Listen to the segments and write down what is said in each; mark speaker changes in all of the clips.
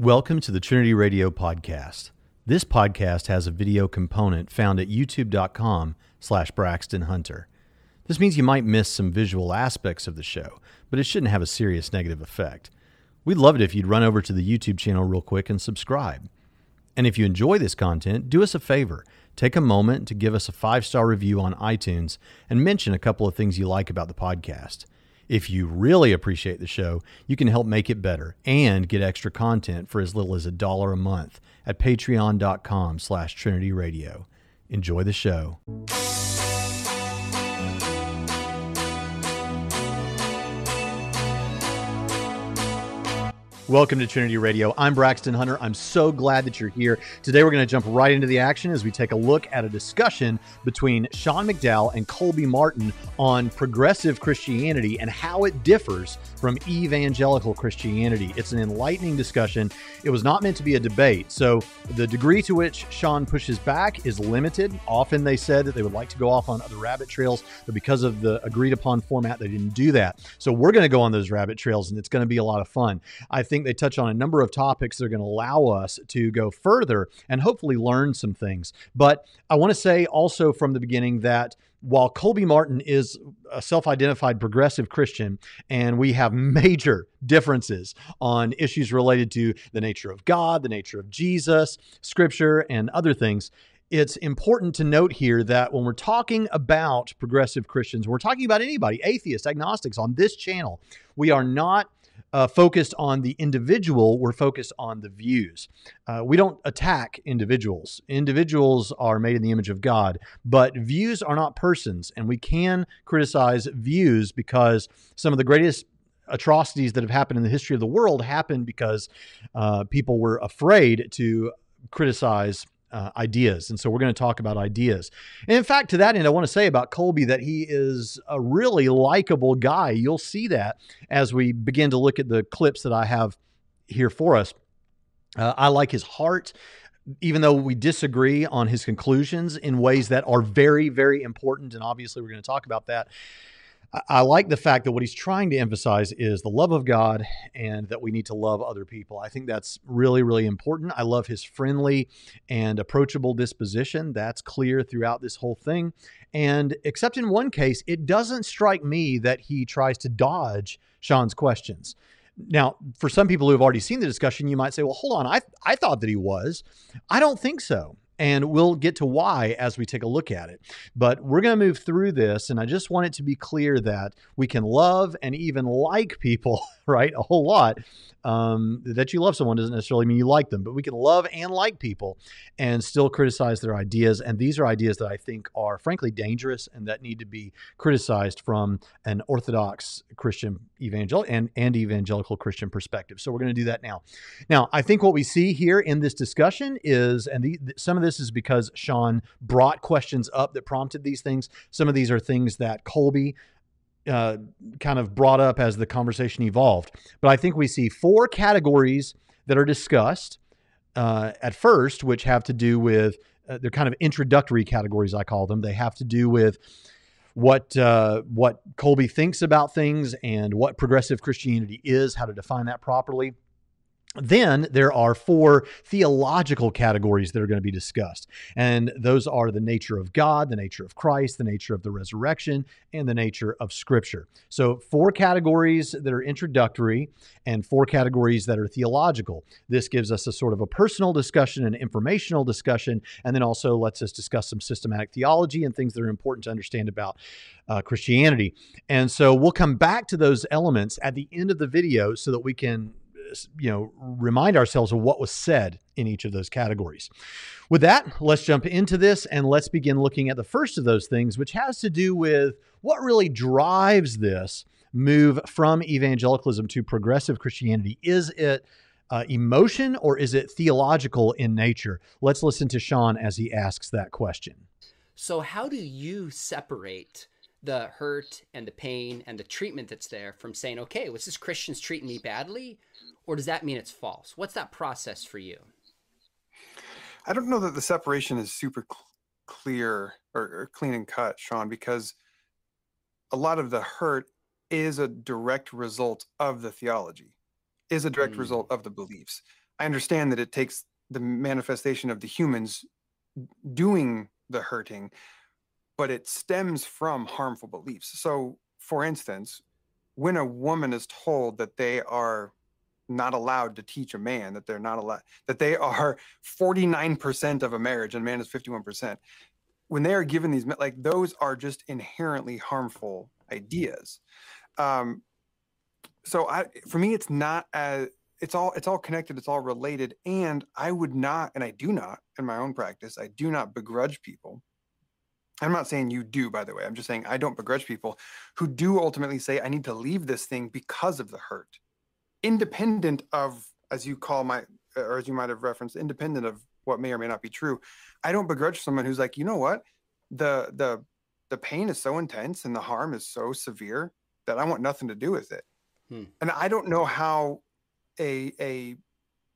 Speaker 1: Welcome to the Trinity Radio podcast. This podcast has a video component found at youtube.com slash Braxton Hunter. This means you might miss some visual aspects of the show, but it shouldn't have a serious negative effect. We'd love it if you'd run over to the YouTube channel real quick and subscribe. And if you enjoy this content, do us a favor. Take a moment to give us a five star review on iTunes and mention a couple of things you like about the podcast. If you really appreciate the show, you can help make it better and get extra content for as little as a dollar a month at patreon.com slash Trinity Radio. Enjoy the show. Welcome to Trinity Radio. I'm Braxton Hunter. I'm so glad that you're here. Today, we're going to jump right into the action as we take a look at a discussion between Sean McDowell and Colby Martin on progressive Christianity and how it differs from evangelical Christianity. It's an enlightening discussion. It was not meant to be a debate. So, the degree to which Sean pushes back is limited. Often they said that they would like to go off on other rabbit trails, but because of the agreed upon format, they didn't do that. So, we're going to go on those rabbit trails and it's going to be a lot of fun. I think they touch on a number of topics that are going to allow us to go further and hopefully learn some things. But I want to say also from the beginning that while Colby Martin is a self identified progressive Christian, and we have major differences on issues related to the nature of God, the nature of Jesus, scripture, and other things, it's important to note here that when we're talking about progressive Christians, we're talking about anybody, atheists, agnostics on this channel. We are not uh, focused on the individual, we're focused on the views. Uh, we don't attack individuals. Individuals are made in the image of God, but views are not persons. And we can criticize views because some of the greatest atrocities that have happened in the history of the world happened because uh, people were afraid to criticize uh, ideas. And so we're going to talk about ideas. And in fact, to that end, I want to say about Colby that he is a really likable guy. You'll see that as we begin to look at the clips that I have here for us. Uh, I like his heart. Even though we disagree on his conclusions in ways that are very, very important, and obviously we're going to talk about that, I like the fact that what he's trying to emphasize is the love of God and that we need to love other people. I think that's really, really important. I love his friendly and approachable disposition. That's clear throughout this whole thing. And except in one case, it doesn't strike me that he tries to dodge Sean's questions. Now, for some people who have already seen the discussion, you might say, well, hold on, I, I thought that he was. I don't think so. And we'll get to why as we take a look at it. But we're going to move through this. And I just want it to be clear that we can love and even like people, right? A whole lot. Um, that you love someone doesn't necessarily mean you like them, but we can love and like people and still criticize their ideas. And these are ideas that I think are frankly dangerous and that need to be criticized from an Orthodox Christian evangelical and, and evangelical Christian perspective. So we're going to do that now. Now, I think what we see here in this discussion is, and the, some of this is because Sean brought questions up that prompted these things. Some of these are things that Colby uh, kind of brought up as the conversation evolved. But I think we see four categories that are discussed uh, at first, which have to do with uh, they're kind of introductory categories. I call them. They have to do with what uh, what Colby thinks about things and what progressive Christianity is, how to define that properly. Then there are four theological categories that are going to be discussed. And those are the nature of God, the nature of Christ, the nature of the resurrection, and the nature of Scripture. So, four categories that are introductory and four categories that are theological. This gives us a sort of a personal discussion, an informational discussion, and then also lets us discuss some systematic theology and things that are important to understand about uh, Christianity. And so, we'll come back to those elements at the end of the video so that we can you know remind ourselves of what was said in each of those categories. With that, let's jump into this and let's begin looking at the first of those things, which has to do with what really drives this move from evangelicalism to progressive Christianity. Is it uh, emotion or is it theological in nature? Let's listen to Sean as he asks that question.
Speaker 2: So, how do you separate the hurt and the pain and the treatment that's there from saying, okay, was this Christians treating me badly? Or does that mean it's false? What's that process for you?
Speaker 3: I don't know that the separation is super cl- clear or, or clean and cut, Sean, because a lot of the hurt is a direct result of the theology, is a direct mm. result of the beliefs. I understand that it takes the manifestation of the humans doing the hurting, but it stems from harmful beliefs. So, for instance, when a woman is told that they are not allowed to teach a man that they're not allowed that they are 49% of a marriage and a man is 51% when they are given these like those are just inherently harmful ideas um so i for me it's not as it's all it's all connected it's all related and i would not and i do not in my own practice i do not begrudge people i'm not saying you do by the way i'm just saying i don't begrudge people who do ultimately say i need to leave this thing because of the hurt. Independent of as you call my or as you might have referenced independent of what may or may not be true i don't begrudge someone who's like you know what? The the the pain is so intense and the harm is so severe that i want nothing to do with it. Hmm. and i don't know how a a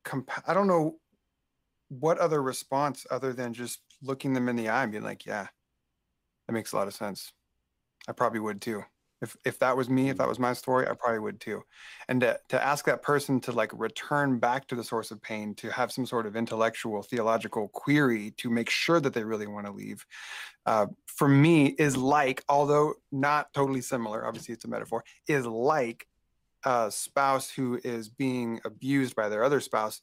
Speaker 3: comp- i don't know what other response other than just looking them in the eye and being like yeah that makes a lot of sense. I probably would too. If if that was me, if that was my story, I probably would too. And to, to ask that person to like return back to the source of pain, to have some sort of intellectual, theological query to make sure that they really want to leave, uh, for me is like, although not totally similar, obviously it's a metaphor, is like a spouse who is being abused by their other spouse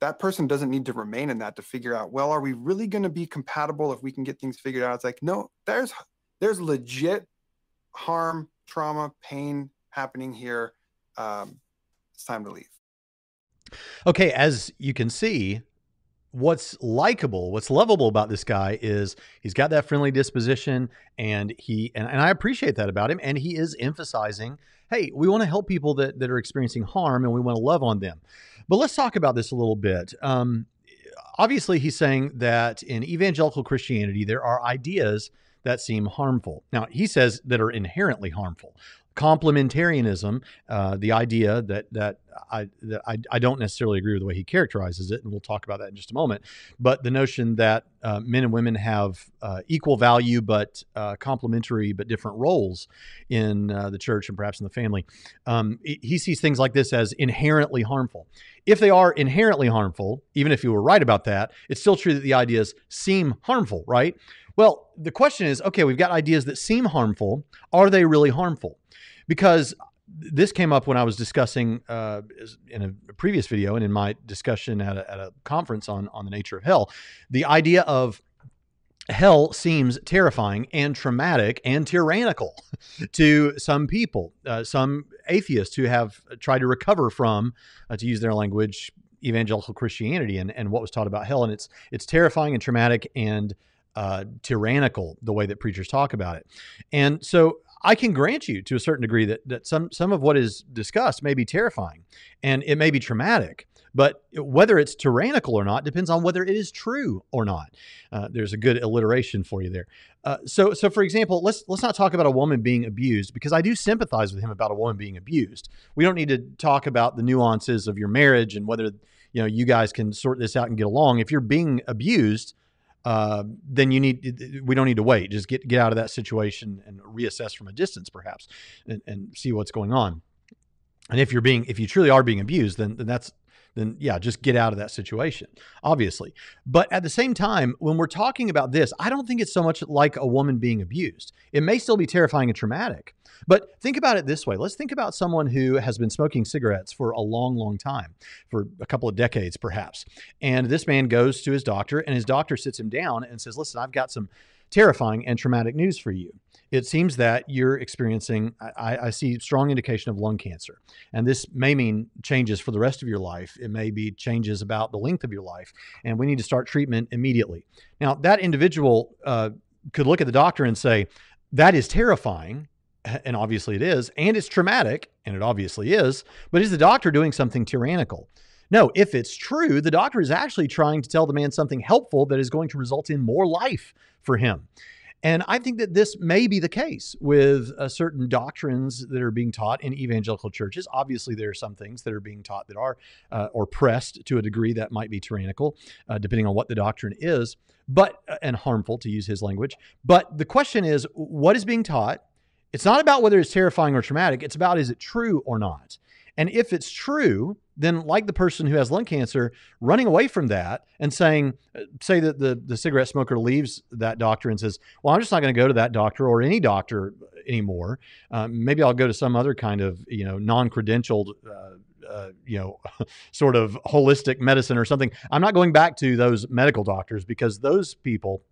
Speaker 3: that person doesn't need to remain in that to figure out well are we really going to be compatible if we can get things figured out it's like no there's there's legit harm, trauma, pain happening here. Um, it's time to leave.
Speaker 1: Okay, as you can see, what's likable, what's lovable about this guy is he's got that friendly disposition and he and, and I appreciate that about him. And he is emphasizing, hey, we want to help people that, that are experiencing harm and we want to love on them. But let's talk about this a little bit. Um, obviously, he's saying that in evangelical Christianity, there are ideas that seem harmful. Now, he says that are inherently harmful. Complementarianism, uh, the idea that that I that I, I don't necessarily agree with the way he characterizes it, and we'll talk about that in just a moment. But the notion that uh, men and women have uh, equal value but uh, complementary but different roles in uh, the church and perhaps in the family, um, he sees things like this as inherently harmful. If they are inherently harmful, even if you were right about that, it's still true that the ideas seem harmful, right? Well, the question is okay, we've got ideas that seem harmful. Are they really harmful? Because this came up when I was discussing uh, in a previous video and in my discussion at a, at a conference on, on the nature of hell. The idea of hell seems terrifying and traumatic and tyrannical to some people, uh, some atheists who have tried to recover from, uh, to use their language, evangelical Christianity and, and what was taught about hell. And it's it's terrifying and traumatic and uh, tyrannical the way that preachers talk about it. And so I can grant you to a certain degree that that some some of what is discussed may be terrifying and it may be traumatic. But whether it's tyrannical or not depends on whether it is true or not. Uh, there's a good alliteration for you there. Uh, so, so for example, let's let's not talk about a woman being abused because I do sympathize with him about a woman being abused. We don't need to talk about the nuances of your marriage and whether you know you guys can sort this out and get along. If you're being abused, uh, then you need we don't need to wait. Just get get out of that situation and reassess from a distance, perhaps, and, and see what's going on. And if you're being if you truly are being abused, then then that's then yeah, just get out of that situation, obviously. But at the same time, when we're talking about this, I don't think it's so much like a woman being abused. It may still be terrifying and traumatic, but think about it this way. Let's think about someone who has been smoking cigarettes for a long, long time, for a couple of decades perhaps. And this man goes to his doctor, and his doctor sits him down and says, Listen, I've got some terrifying and traumatic news for you it seems that you're experiencing, I, I, see strong indication of lung cancer. And this may mean changes for the rest of your life. It may be changes about the length of your life. And we need to start treatment immediately. Now, that individual uh, could look at the doctor and say, that is terrifying. And obviously it is. And it's traumatic. And it obviously is. But is the doctor doing something tyrannical? No, if it's true, the doctor is actually trying to tell the man something helpful that is going to result in more life for him. And I think that this may be the case with uh, certain doctrines that are being taught in evangelical churches. Obviously, there are some things that are being taught that are uh, or pressed to a degree that might be tyrannical, uh, depending on what the doctrine is, but uh, and harmful to use his language. But the question is, what is being taught? It's not about whether it's terrifying or traumatic. It's about is it true or not. And if it's true, then like the person who has lung cancer, running away from that and saying, uh, say that the, the cigarette smoker leaves that doctor and says, well, I'm just not going to go to that doctor or any doctor anymore. Um, maybe I'll go to some other kind of, you know, non-credentialed, uh, uh, you know, sort of holistic medicine or something. I'm not going back to those medical doctors because those people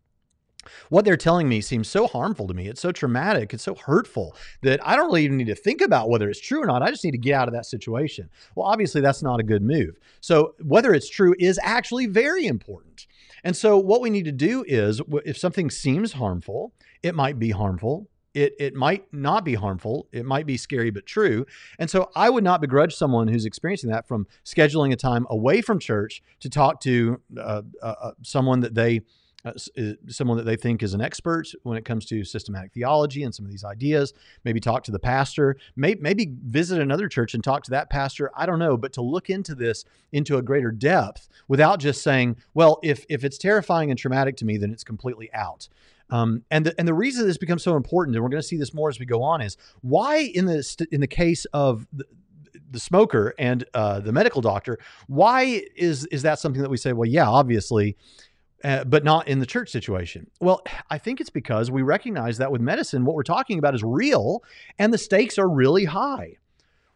Speaker 1: what they're telling me seems so harmful to me. It's so traumatic. It's so hurtful that I don't really even need to think about whether it's true or not. I just need to get out of that situation. Well, obviously, that's not a good move. So, whether it's true is actually very important. And so, what we need to do is if something seems harmful, it might be harmful. It, it might not be harmful. It might be scary, but true. And so I would not begrudge someone who's experiencing that from scheduling a time away from church to talk to uh, uh, uh someone that they uh, someone that they think is an expert when it comes to systematic theology and some of these ideas. Maybe talk to the pastor. Maybe, maybe visit another church and talk to that pastor. I don't know, but to look into this into a greater depth without just saying, "Well, if if it's terrifying and traumatic to me, then it's completely out." Um, and the, and the reason this becomes so important, and we're going to see this more as we go on, is why in the in the case of the, the smoker and uh, the medical doctor, why is is that something that we say? Well, yeah, obviously, uh, but not in the church situation. Well, I think it's because we recognize that with medicine, what we're talking about is real and the stakes are really high.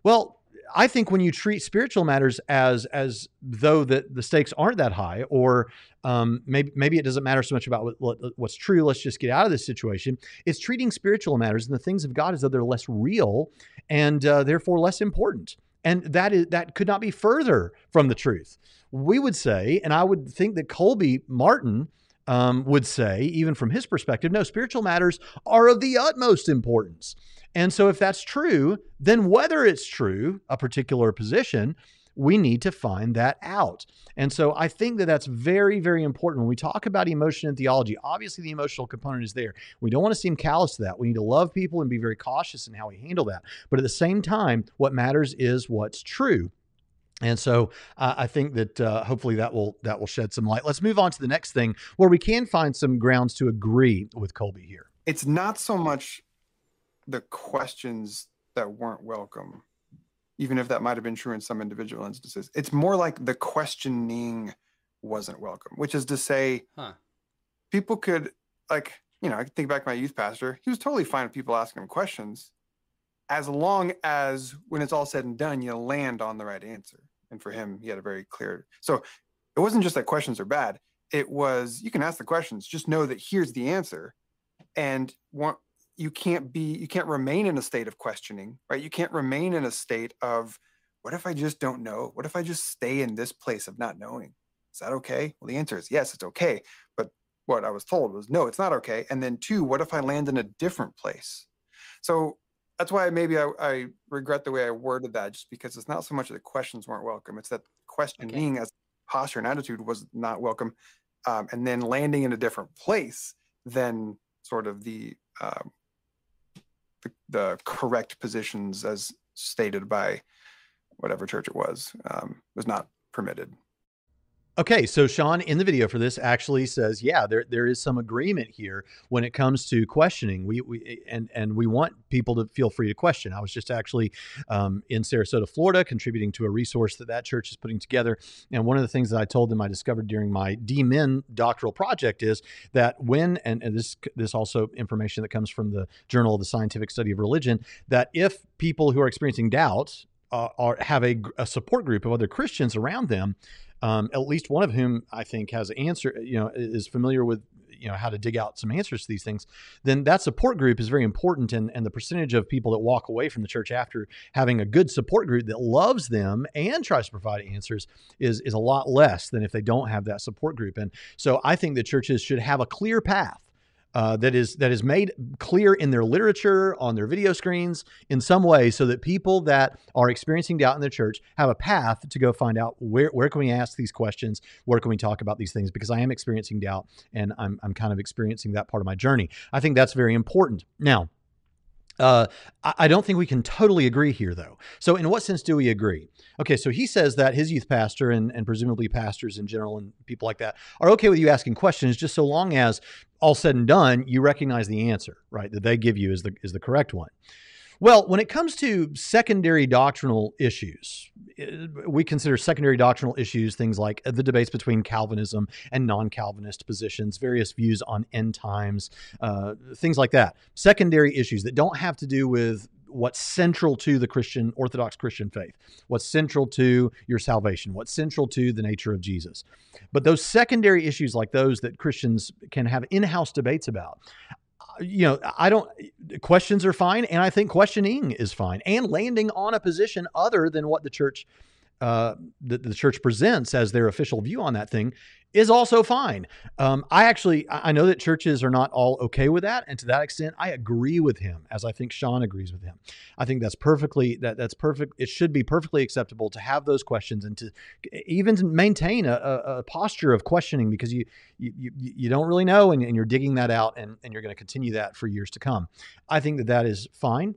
Speaker 1: Well, I think when you treat spiritual matters as as though that the stakes aren't that high, or um, maybe maybe it doesn't matter so much about what, what, what's true. Let's just get out of this situation. It's treating spiritual matters and the things of God as though they're less real and uh, therefore less important. And that is that could not be further from the truth we would say, and I would think that Colby Martin um, would say, even from his perspective, no, spiritual matters are of the utmost importance. And so, if that's true, then whether it's true, a particular position, we need to find that out. And so I think that that's very, very important when we talk about emotion and theology. Obviously, the emotional component is there. We don't want to seem callous to that. We need to love people and be very cautious in how we handle that. But at the same time, what matters is what's true. And so uh, I think that uh, hopefully that will that will shed some light. Let's move on to the next thing where we can find some grounds to agree with Colby here.
Speaker 3: It's not so much the questions that weren't welcome, even if that might have been true in some individual instances. It's more like the questioning wasn't welcome, which is to say, huh. people could like you know I think back to my youth pastor. He was totally fine with people asking him questions, as long as when it's all said and done, you land on the right answer and for him he had a very clear so it wasn't just that questions are bad it was you can ask the questions just know that here's the answer and want you can't be you can't remain in a state of questioning right? You can't remain in a state of what if i just don't know? What if i just stay in this place of not knowing? Is that okay? Well the answer is yes it's okay. But what i was told was no it's not okay. And then two what if i land in a different place? So that's why maybe I, I, regret the way I worded that, just because it's not so much that the questions weren't welcome; it's that questioning okay. as posture and attitude was not welcome, um, and then landing in a different place than sort of the, um, the, the correct positions as stated by whatever church it was um, was not permitted.
Speaker 1: Okay, so Sean in the video for this actually says, yeah, there there is some agreement here when it comes to questioning. We we and and we want people to feel free to question. I was just actually um, in Sarasota, Florida, contributing to a resource that that church is putting together. And one of the things that I told them I discovered during my DMin doctoral project is that when and, and this this also information that comes from the Journal of the Scientific Study of Religion that if people who are experiencing doubt uh, are have a, a support group of other Christians around them um, at least one of whom I think has an answer, you know, is familiar with you know how to dig out some answers to these things then that support group is very important and, and the percentage of people that walk away from the church after having a good support group that loves them and tries to provide answers is is a lot less than if they don't have that support group and so i think the churches should have a clear path uh, that is that is made clear in their literature on their video screens in some way so that people that are experiencing doubt in the church have a path to go find out where, where can we ask these questions? Where can we talk about these things? Because i am experiencing doubt and i'm, I'm kind of experiencing that part of my journey. I think that's very important. Now uh, I don't think we can totally agree here, though. So, in what sense do we agree? Okay, so he says that his youth pastor and, and presumably pastors in general and people like that are okay with you asking questions just so long as all said and done, you recognize the answer, right? That they give you is the is the correct one. Well, when it comes to secondary doctrinal issues, eh, we consider secondary doctrinal issues things like the debates between Calvinism and non Calvinist positions, various views on end times, uh, things like that. Secondary issues that don't have to do with what's central to the Christian, Orthodox Christian faith, what's central to your salvation, what's central to the nature of Jesus. But those secondary issues, like those that Christians can have in house debates about, you know, I don't, questions are fine. And I think questioning is fine and landing on a position other than what the church uh, that the church presents as their official view on that thing is also fine. Um, I actually I know that churches are not all okay with that, and to that extent, I agree with him, as I think Sean agrees with him. I think that's perfectly that that's perfect. It should be perfectly acceptable to have those questions and to even to maintain a, a, posture of questioning because you you you, don't really know and, and you're digging that out and, and you're going to continue that for years to come. I think that that is fine.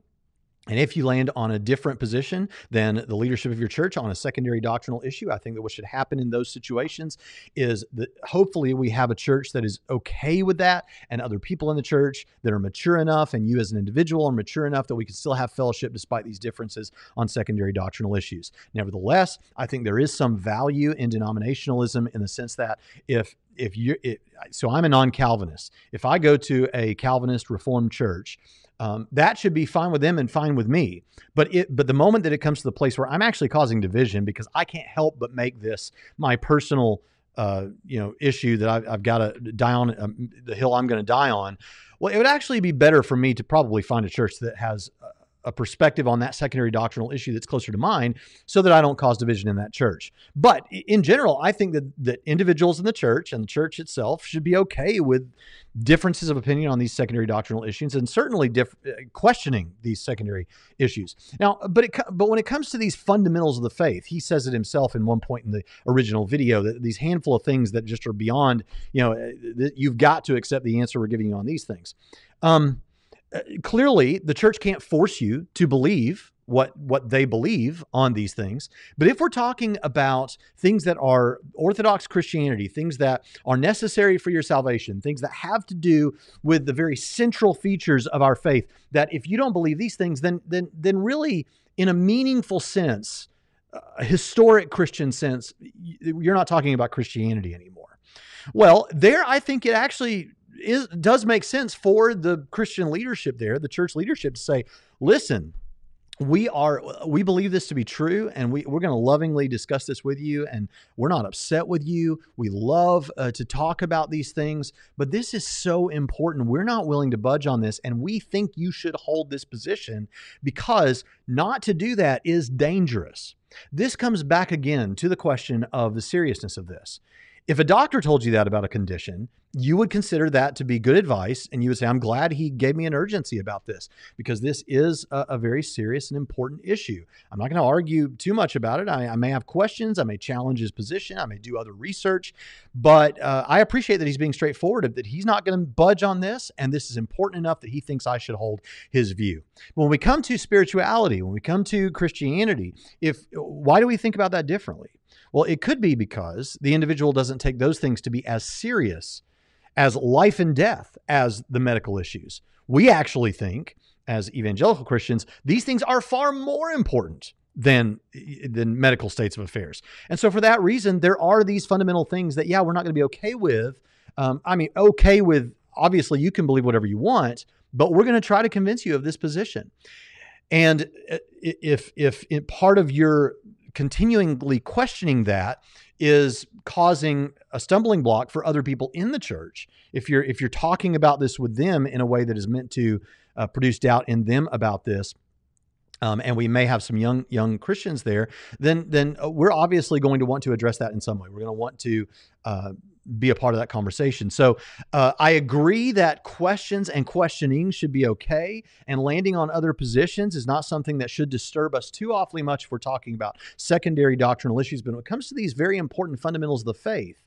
Speaker 1: And if you land on a different position than the leadership of your church on a secondary doctrinal issue, I think that what should happen in those situations is that hopefully we have a church that is okay with that and other people in the church that are mature enough and you as an individual are mature enough that we can still have fellowship despite these differences on secondary doctrinal issues. Nevertheless, I think there is some value in denominationalism in the sense that if if you so I'm a non-Calvinist. If I go to a Calvinist Reformed church, um, that should be fine with them and fine with me. But it, but the moment that it comes to the place where I'm actually causing division because I can't help but make this my personal, uh, you know, issue that I've, I've got to die on um, the hill I'm going to die on. Well, it would actually be better for me to probably find a church that has a perspective on that secondary doctrinal issue that's closer to mine so that I don't cause division in that church. But in general, I think that, that individuals in the church and the church itself should be okay with differences of opinion on these secondary doctrinal issues and certainly diff- uh, questioning these secondary issues. Now, but it, but when it comes to these fundamentals of the faith, he says it himself in one point in the original video that these handful of things that just are beyond, you know, uh, you've got to accept the answer we're giving you on these things. Um, Uh, clearly the church can't force you to believe what what they believe on these things. But if we're talking about things that are orthodox christianity things that are necessary for your salvation things that have to do with the very central features of our faith that if you don't believe these things then then then really in a meaningful sense a historic christian sense you're not talking about christianity anymore. Well there i think it actually is does make sense for the Christian leadership there, the church leadership to say, listen, we are we believe this to be true and we, we're going to lovingly discuss this with you and we're not upset with you. We love uh, to talk about these things but this is so important. We're not willing to budge on this and we think you should hold this position because not to do that is dangerous. This comes back again to the question of the seriousness of this if a doctor told you that about a condition, you would consider that to be good advice. And you would say, I'm glad he gave me an urgency about this because this is a, a very serious and important issue. I'm not going to argue too much about it. I, I, may have questions. I may challenge his position. I may do other research. But uh, I appreciate that he's being straightforward, that he's not going to budge on this. And this is important enough that he thinks I should hold his view. When we come to spirituality, when we come to Christianity, if why do we think about that differently? Well, it could be because the individual doesn't take those things to be as serious as life and death as the medical issues. We actually think, as evangelical Christians, these things are far more important than than medical states of affairs. And so for that reason, there are these fundamental things that yeah, we're not going to be okay with. Um, I mean, okay with obviously you can believe whatever you want, but we're going to try to convince you of this position. And uh, if if part of your continually questioning that is causing a stumbling block for other people in the church. If you're if you're talking about this with them in a way that is meant to uh, produce doubt in them about this um, and we may have some young young Christians there, then then uh, we're obviously going to want to address that in some way. We're going to want to uh, be a part of that conversation. So uh, I agree that questions and questioning should be okay, and landing on other positions is not something that should disturb us too awfully much if we're talking about secondary doctrinal issues. But when it comes to these very important fundamentals of the faith,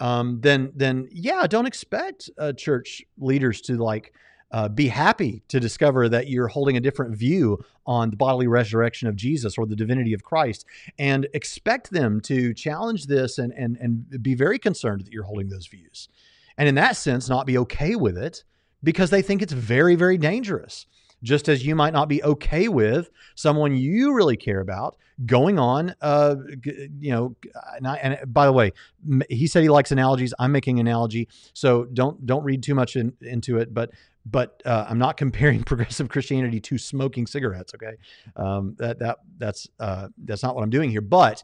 Speaker 1: um, then then yeah, don't expect uh, church leaders to like uh, be happy to discover that you're holding a different view on the bodily resurrection of Jesus or the divinity of Christ, and expect them to challenge this and and and be very concerned that you're holding those views, and in that sense, not be okay with it because they think it's very very dangerous. just as you might not be okay with someone you really care about going on. Uh, you know, and, I, and by the way, he said he likes analogies. I'm making analogy, so don't don't read too much in, into it. But but uh, I'm not comparing progressive Christianity to smoking cigarettes. Okay, um, that that that's uh, that's not what I'm doing here. But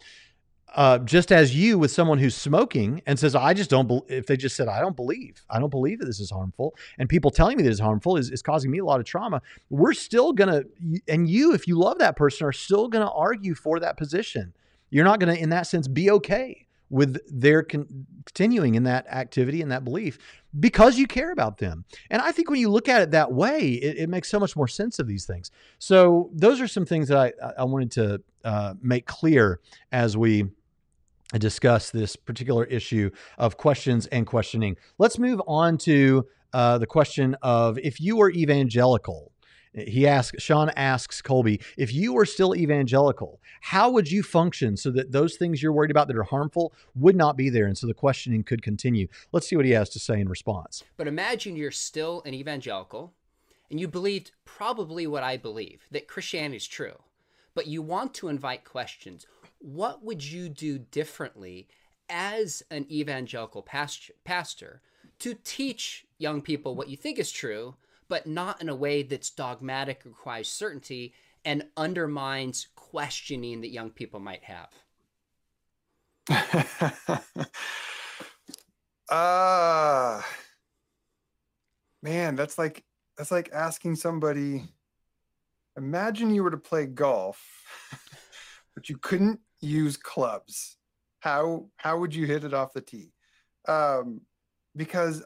Speaker 1: uh, just as you with someone who's smoking and says, I just don't, if they just said, I don't believe, I don't believe that this is harmful, and people telling me that it's harmful is, is causing me a lot of trauma, we're still to, and you, if you love that person, are still to argue for that position. You're not to, in that sense, be okay with their con- continuing in that activity and that belief because you care about them. And I think when you look at it that way, it, it makes so much more sense of these things. So those are some things that I, I wanted to uh, make clear as we discuss this particular issue of questions and questioning. Let's move on to uh, the question of if you were evangelical. He asks, Sean asks Colby, if you were still evangelical, how would you function so that those things you're worried about that are harmful would not be there? And so the questioning could continue. Let's see what he has to say in response.
Speaker 2: But imagine you're still an evangelical and you believed probably what I believe that Christianity is true, but you want to invite questions what would you do differently as an evangelical pastor to teach young people what you think is true, but not in a way that's dogmatic, requires certainty, and undermines questioning that young people might have?
Speaker 3: uh man, that's like that's like asking somebody imagine you were to play golf, but you couldn't use clubs, how how would you hit it off the tee? Um, because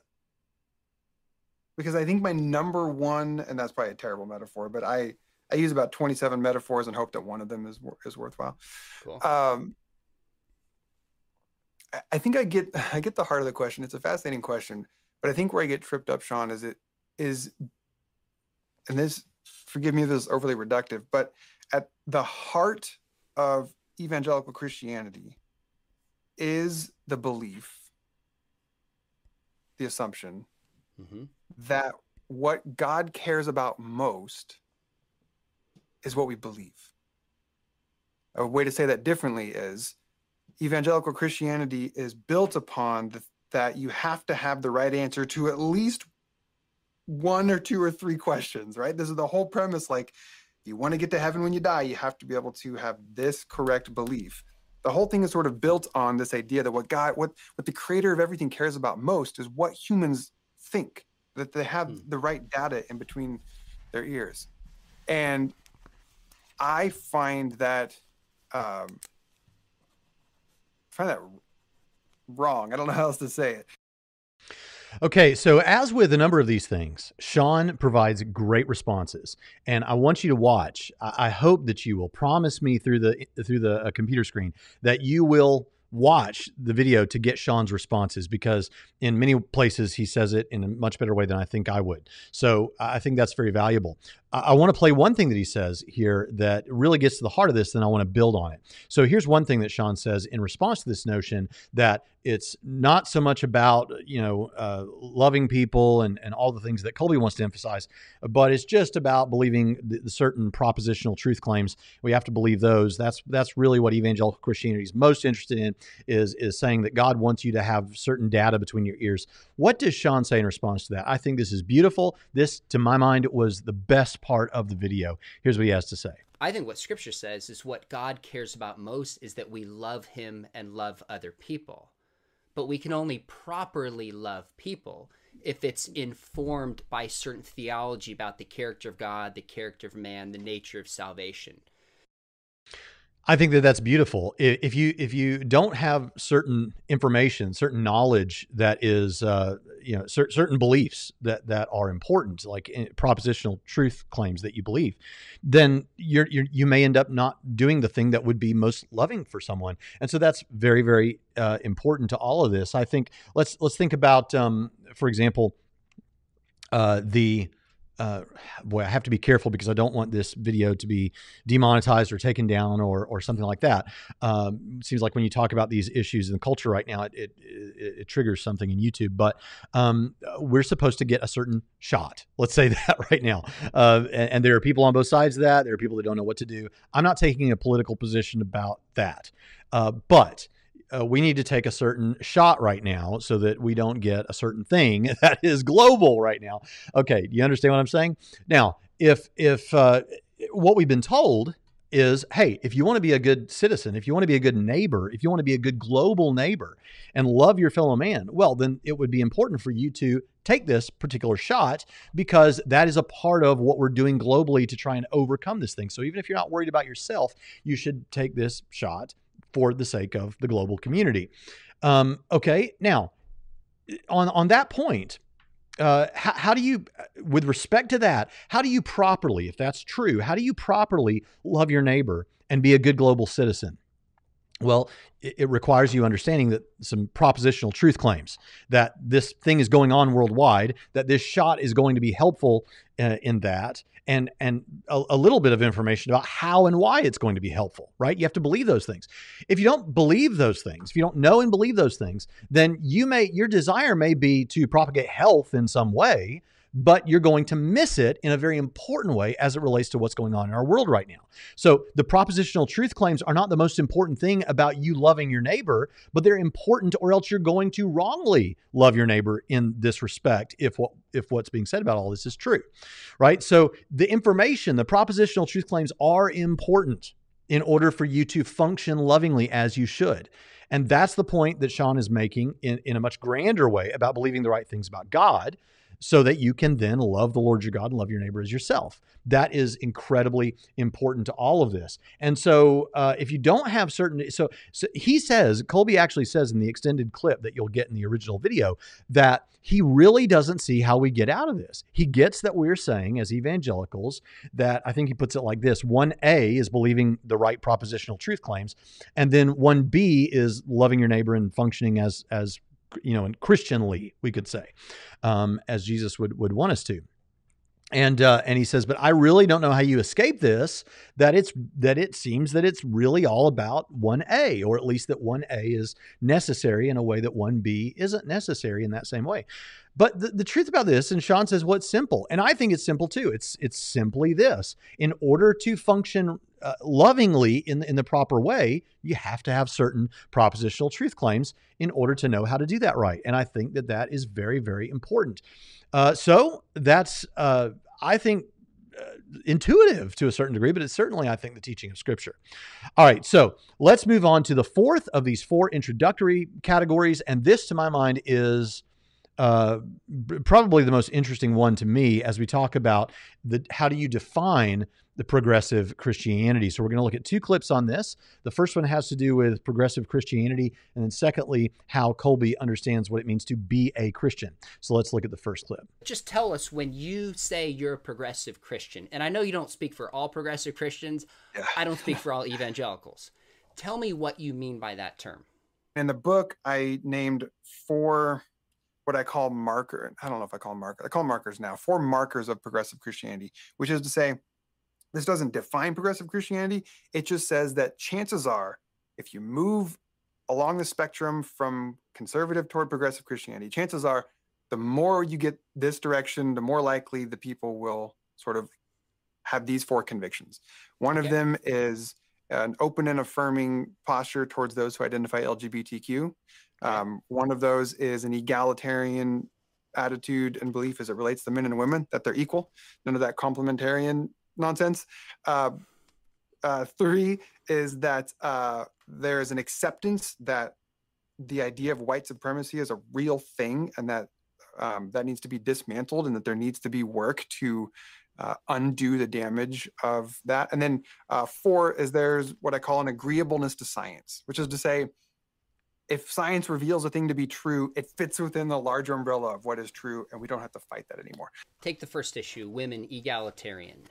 Speaker 3: because I think my number one, and that's probably a terrible metaphor, but I I use about 27 metaphors and hope that one of them is is worthwhile. Cool. Um, I think I get I get the heart of the question. It's a fascinating question, but I think where I get tripped up, Sean, is it is, and this forgive me if this is overly reductive, but at the heart of evangelical Christianity is the belief, the assumption mm-hmm. that what God cares about most is what we believe. A way to say that differently is evangelical Christianity is built upon the, that you have to have the right answer to at least one or two or three questions, right? This is the whole premise. Like, you want to get to heaven when you die, you have to be able to have this correct belief. The whole thing is sort of built on this idea that what God, what what the creator of everything cares about most is what humans think, that they have mm. the right data in between their ears. And I find that um, find that wrong. I don't know how else to say it.
Speaker 1: Okay, so as with a number of these things, Sean provides great responses, and I want you to watch. I, hope that you will promise me through the through the uh, computer screen that you will watch the video to get Sean's responses because in many places he says it in a much better way than I think I would. So I think that's very valuable. I, I want to play one thing that he says here that really gets to the heart of this, then I want to build on it. So here's one thing that Sean says in response to this notion that it's not so much about you know uh, loving people and, and all the things that Colby wants to emphasize, but it's just about believing the, the certain propositional truth claims. We have to believe those. That's that's really what evangelical Christianity is most interested in is is saying that God wants you to have certain data between your ears. What does Sean say in response to that? I think this is beautiful. This, to my mind, was the best part of the video. Here's what he has to say.
Speaker 2: I think what scripture says is what God cares about most is that we love him and love other people. But we can only properly love people if it's informed by certain theology about the character of God, the character of man, the nature of salvation.
Speaker 1: I think that that's beautiful. If you if you don't have certain information, certain knowledge that is, uh, you know, cer- certain beliefs that that are important, like eh, propositional truth claims that you believe, then you're, you're you may end up not doing the thing that would be most loving for someone. And so that's very very uh, important to all of this. I think let's let's think about, um, for example, uh, the uh, boy, I have to be careful because I don't want this video to be demonetized or taken down or or something like that. Um, seems like when you talk about these issues in the culture right now, it it, it, triggers something in YouTube. But um, we're supposed to get a certain shot. Let's say that right now. Uh, and, and there are people on both sides of that. There are people that don't know what to do. I'm not taking a political position about that, uh, but uh, we need to take a certain shot right now so that we don't get a certain thing that is global right now. Okay, you understand what I'm saying? Now, if if uh, what we've been told is, hey, if you want to be a good citizen, if you want to be a good neighbor, if you want to be a good global neighbor and love your fellow man, well, then it would be important for you to take this particular shot because that is a part of what we're doing globally to try and overcome this thing. So even if you're not worried about yourself, you should take this shot for the sake of the global community. Um, okay, now on on that point, uh, how, how, do you, with respect to that, how do you properly, if that's true, how do you properly love your neighbor and be a good global citizen? Well, it, it requires you understanding that some propositional truth claims that this thing is going on worldwide, that this shot is going to be helpful uh, in that, and and a, a, little bit of information about how and why it's going to be helpful, right? You have to believe those things. If you don't believe those things, if you don't know and believe those things, then you may your desire may be to propagate health in some way, but you're going to miss it in a very important way as it relates to what's going on in our world right now. So, the propositional truth claims are not the most important thing about you loving your neighbor, but they're important or else you're going to wrongly love your neighbor in this respect if what if what's being said about all this is true. Right? So, the information, the propositional truth claims are important in order for you to function lovingly as you should. And that's the point that Sean is making in, in a much grander way about believing the right things about God so that you can then love the Lord your God and love your neighbor as yourself. That is incredibly important to all of this. And so, uh, if you don't have certain, so, so he says, Colby actually says in the extended clip that you'll get in the original video that he really doesn't see how we get out of this. He gets that we're saying as evangelicals that I think he puts it like this 1A is believing the right propositional truth claims, and then 1B is loving your neighbor and functioning as as you know, and Christianly, we could say, um, as Jesus would would want us to. And uh, and he says, but I really don't know how you escape this. That it's that it seems that it's really all about one A, or at least that one A is necessary in a way that one B isn't necessary in that same way. But the, the truth about this, and Sean says, what's simple, and I think it's simple too. It's it's simply this: in order to function uh, lovingly in in the proper way, you have to have certain propositional truth claims in order to know how to do that right. And I think that that is very very important. Uh, so that's uh, I think uh, intuitive to a certain degree, but it's certainly, I think, the teaching of Scripture. All right, so let's move on to the fourth of these four introductory categories. And this, to my mind, is uh, probably the most interesting one to me as we talk about the how do you define the progressive Christianity. So we're going to look at two clips on this. The first one has to do with progressive Christianity, and then secondly, how Colby understands what it means to be a Christian. So let's look at the first clip.
Speaker 2: Just tell us when you say you're a progressive Christian, and I know you don't speak for all progressive Christians. I don't speak for all evangelicals. Tell me what you mean by that term.
Speaker 3: In the book, I named four what I call marker. I don't know if I call them markers. I call markers now. Four markers of progressive Christianity, which is to say, this doesn't define progressive Christianity. It just says that chances are, if you move along the spectrum from conservative toward progressive Christianity, chances are the more you get this direction, the more likely the people will sort of have these four convictions. One of them is an open and affirming posture towards those who identify LGBTQ. Um, one of those is an egalitarian attitude and belief as it relates to men and women that they're equal. None of that complementarian nonsense. Uh, uh, three is that uh, there is an acceptance that the idea of white supremacy is a real thing and that um, that needs to be dismantled and that there needs to be work to uh, undo the damage of that. And then uh, four is there's what I call an agreeableness to science, which is to say, if science reveals a thing to be true, it fits within the larger umbrella of what is true, and we don't have to fight that anymore.
Speaker 2: Take the first issue women egalitarian.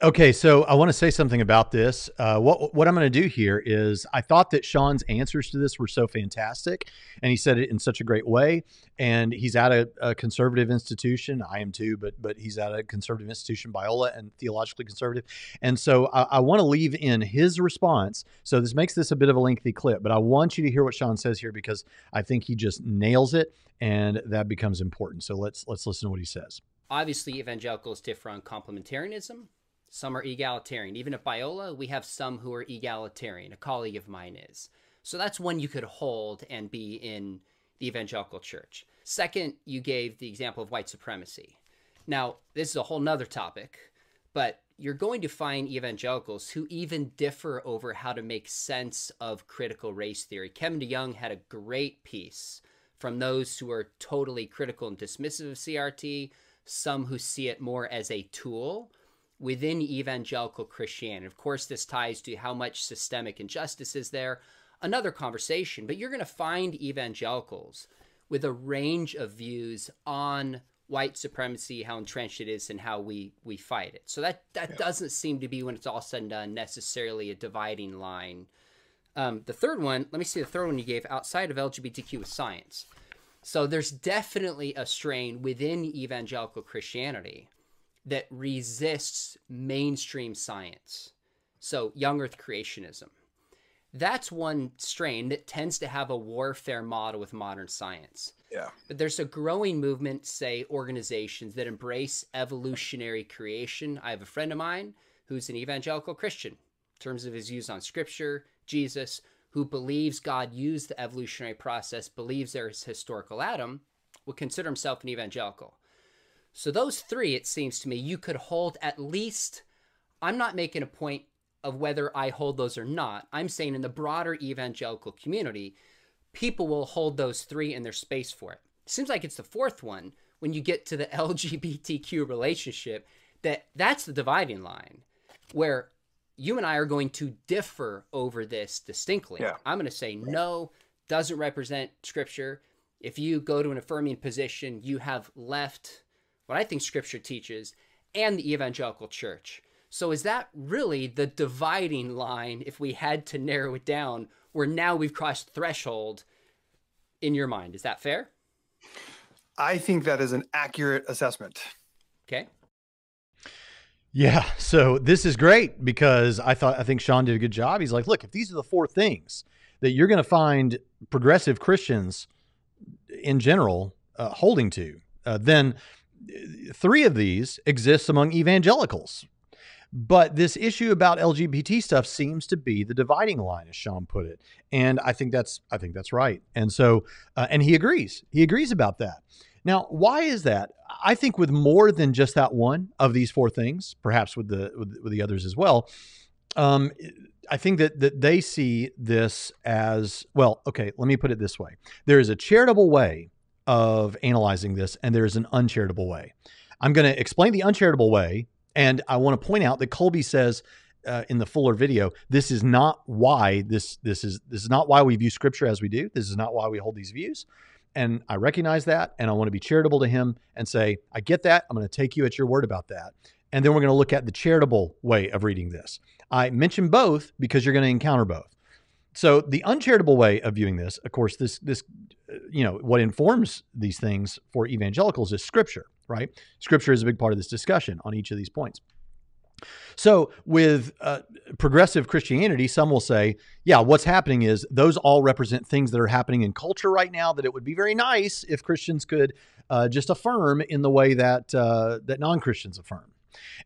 Speaker 1: Okay, so I want to say something about this. Uh, what what I'm going to do here is I thought that Sean's answers to this were so fantastic, and he said it in such a great way. And he's at a, a conservative institution. I am too, but but he's at a conservative institution, Biola, and theologically conservative. And so I, I want to leave in his response. So this makes this a bit of a lengthy clip, but I want you to hear what Sean says here because I think he just nails it, and that becomes important. So let's let's listen to what he says.
Speaker 2: Obviously, evangelicals differ on complementarianism some are egalitarian. Even at Biola, we have some who are egalitarian. A colleague of mine is. So that's one you could hold and be in the evangelical church. Second, you gave the example of white supremacy. Now, this is a whole nother topic, but you're going to find evangelicals who even differ over how to make sense of critical race theory. Kevin DeYoung had a great piece from those who are totally critical and dismissive of CRT, some who see it more as a tool within evangelical Christianity. Of course, this ties to how much systemic injustice is there, another conversation, but you're going to find evangelicals with a range of views on white supremacy, how entrenched it is, and how we we fight it. So that that yeah. doesn't seem to be when it's all said and done necessarily a dividing line. Um, the third one, let me see the third one you gave outside of LGBTQ with science. So there's definitely a strain within evangelical Christianity that resists mainstream science. So, young earth creationism. That's one strain that tends to have a warfare model with modern science.
Speaker 3: Yeah.
Speaker 2: But there's a growing movement, say, organizations that embrace evolutionary creation. I have a friend of mine who's an evangelical Christian in terms of his views on scripture, Jesus, who believes God used the evolutionary process, believes there's historical Adam, would consider himself an evangelical. So those three, it seems to me, you could hold at least. I'm not making a point of whether I hold those or not. I'm saying in the broader evangelical community, people will hold those three in their space for it. seems like it's the fourth one when you get to the LGBTQ relationship that that's the dividing line where you and I are going to differ over this distinctly.
Speaker 3: Yeah.
Speaker 2: I'm going to say no, doesn't represent scripture. If you go to an affirming position, you have left what I think scripture teaches, and the evangelical church. So is that really the dividing line if we had to narrow it down where now we've crossed threshold in your mind? Is that fair?
Speaker 3: I think that is an accurate assessment.
Speaker 2: Okay.
Speaker 1: Yeah, so this is great because I thought I think Sean did a good job. He's like, look, if these are the four things that you're going to find progressive Christians in general uh, holding to, uh, then three of these exist among evangelicals. But this issue about LGBT stuff seems to be the dividing line, as Sean put it, and I think that's I think that's right. And so, uh, and he agrees. He agrees about that. Now, why is that? I think with more than just that one of these four things, perhaps with the with, with the others as well. Um, I think that that they see this as well. Okay, let me put it this way: there is a charitable way of analyzing this, and there's an uncharitable way. I'm going to explain the uncharitable way, and I want to point out that Colby says uh, in the fuller video, this is not why this this is this is not why we view Scripture as we do. This is not why we hold these views, and I recognize that, and I want to be charitable to him and say, I get that. I'm going to take you at your word about that, and then we're going to look at the charitable way of reading this. I mention both because you're going to encounter both. So the uncharitable way of viewing this, of course, this this you know what informs these things for evangelicals is scripture, right? Scripture is a big part of this discussion on each of these points. So, with uh, progressive Christianity, some will say, yeah, what's happening is those all represent things that are happening in culture right now. That it would be very nice if Christians could uh, just affirm in the way that uh, that non Christians affirm.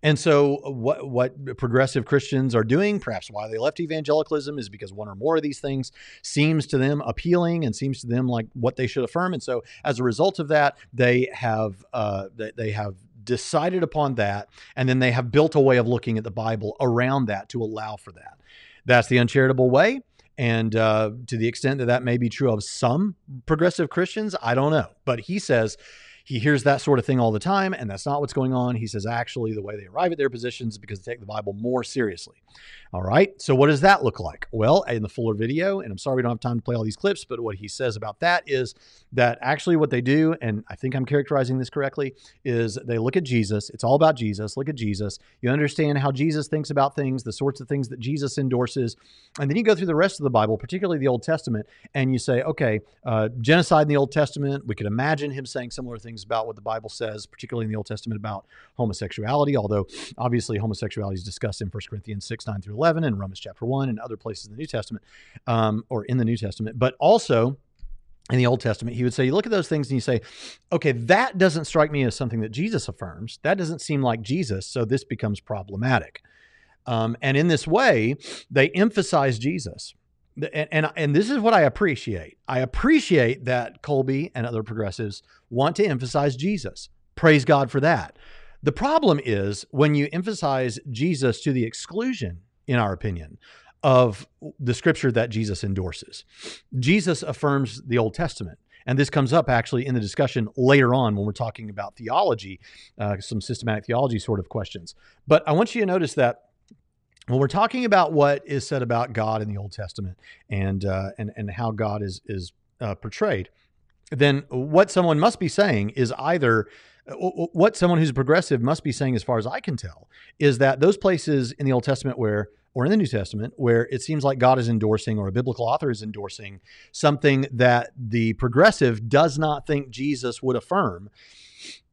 Speaker 1: And so, what what progressive Christians are doing, perhaps why they left evangelicalism, is because one or more of these things seems to them appealing and seems to them like what they should affirm. And so, as a result of that, they have uh, they, have decided upon that, and then they have built a way of looking at the Bible around that to allow for that. That's the uncharitable way. And uh, to the extent that that may be true of some progressive Christians, I don't know. But he says he hears that sort of thing all the time, and that's not what's going on. He says, actually, the way they arrive at their positions is because they take the Bible more seriously. All right. So, what does that look like? Well, in the fuller video, and I'm sorry we don't have time to play all these clips, but what he says about that is that actually what they do, and I think I'm characterizing this correctly, is they look at Jesus. It's all about Jesus. Look at Jesus. You understand how Jesus thinks about things, the sorts of things that Jesus endorses. And then you go through the rest of the Bible, particularly the Old Testament, and you say, okay, uh, genocide in the Old Testament, we could imagine him saying similar things about what the Bible says, particularly in the Old Testament about homosexuality, although obviously homosexuality is discussed in 1 Corinthians 6, 9 through 11 and Romans chapter 1 and other places in the New Testament um, or in the New Testament. But also, in the Old Testament, he would say, you look at those things and you say, okay, that doesn't strike me as something that Jesus affirms. That doesn't seem like Jesus, so this becomes problematic. Um, and in this way, they emphasize Jesus. And, and, and this is what I appreciate. I appreciate that Colby and other progressives want to emphasize Jesus. Praise God for that. The problem is when you emphasize Jesus to the exclusion, in our opinion, of the scripture that Jesus endorses. Jesus affirms the Old Testament. And this comes up actually in the discussion later on when we're talking about theology, uh, some systematic theology sort of questions. But I want you to notice that when we're talking about what is said about God in the Old Testament and uh, and and how God is is uh, portrayed, then what someone must be saying is either what someone who's progressive must be saying, as far as I can tell, is that those places in the Old Testament where or in the New Testament where it seems like God is endorsing or a biblical author is endorsing something that the progressive does not think Jesus would affirm,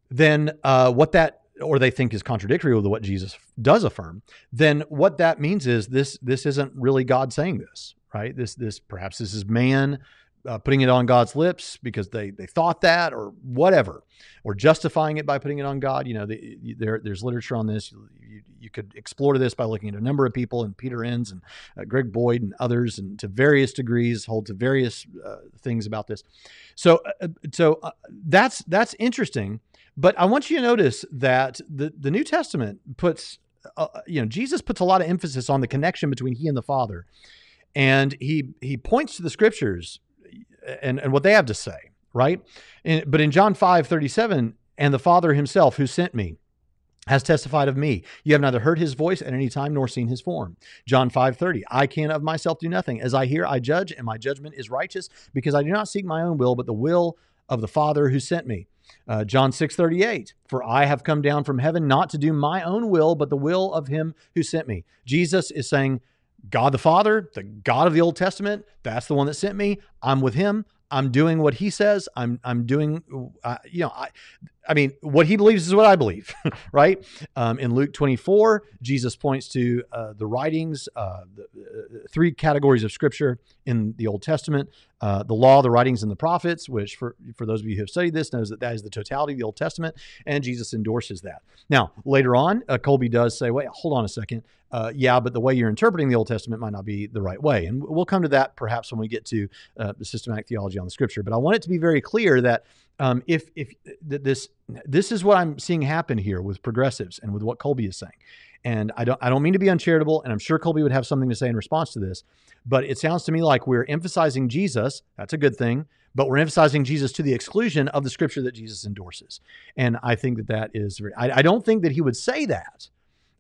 Speaker 1: then uh, what that or they think is contradictory with what Jesus does affirm, then what that means is this this isn't really God saying this, right? This this perhaps this is man uh, putting it on God's lips because they they thought that or whatever, or justifying it by putting it on God. You know, the, there there's literature on this. You, you, you, could explore this by looking at a number of people, and Peter Enns and uh, Greg Boyd and others, and to various degrees hold to various uh, things about this. So uh, uh, so uh, that's that's interesting. But I want you to notice that the the New Testament puts you know Jesus puts a lot of emphasis on the connection between he and the Father. And he he points to the scriptures and, and what they have to say, right? But in John 5 37, and the Father himself who sent me has testified of me. You have neither heard his voice at any time nor seen his form. John 5:30. I can of myself do nothing. As I hear, I judge, and my judgment is righteous, because I do not seek my own will, but the will of the Father who sent me. Uh, John 6:38. For I have come down from heaven not to do my own will, but the will of him who sent me. Jesus is saying, God the Father, the God of the Old Testament, that's the one that sent me. I'm with him. I'm doing what he says. I'm I'm doing, uh, you know, I, I mean, what he believes is what I believe, right? Um, in Luke 24, Jesus points to uh, the writings, uh, the, uh, three categories of scripture in the Old Testament: uh, the law, the writings, and the prophets. Which, for for those of you who have studied this, knows that that is the totality of the Old Testament, and Jesus endorses that. Now, later on, uh, Colby does say, "Wait, hold on a second uh, yeah, but the way you're interpreting the Old Testament might not be the right way. And we'll come to that perhaps when we get to the systematic theology on the Scripture. But I want it to be very clear that um, if if this this is what I'm seeing happen here with progressives and with what Colby is saying. And I don't I don't mean to be uncharitable, and I'm sure Colby would have something to say in response to this. But it sounds to me like we're emphasizing Jesus. That's a good thing but we're emphasizing Jesus to the exclusion of the scripture that Jesus endorses. And I think that that is I, I, don't think that he would say that.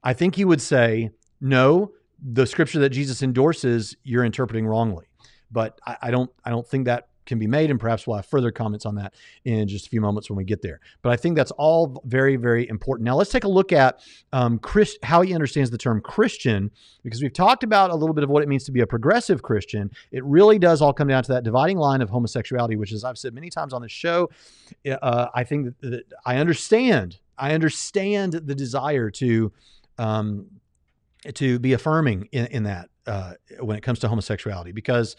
Speaker 1: I think he would say, no, the scripture that Jesus endorses, you're interpreting wrongly. But I, I don't I don't think that can be made, and perhaps we'll have further comments on that in just a few moments when we get there. But I think that's all very, very important. Now, let's take a look at um, Chris, how he understands the term Christian, because we've talked about a little bit of what it means to be a progressive Christian. It really does all come down to that dividing line of homosexuality, which, as I've said many times on the show, uh, I think that, that, I understand. I understand the desire to um, to be affirming in, in that uh, when it comes to homosexuality because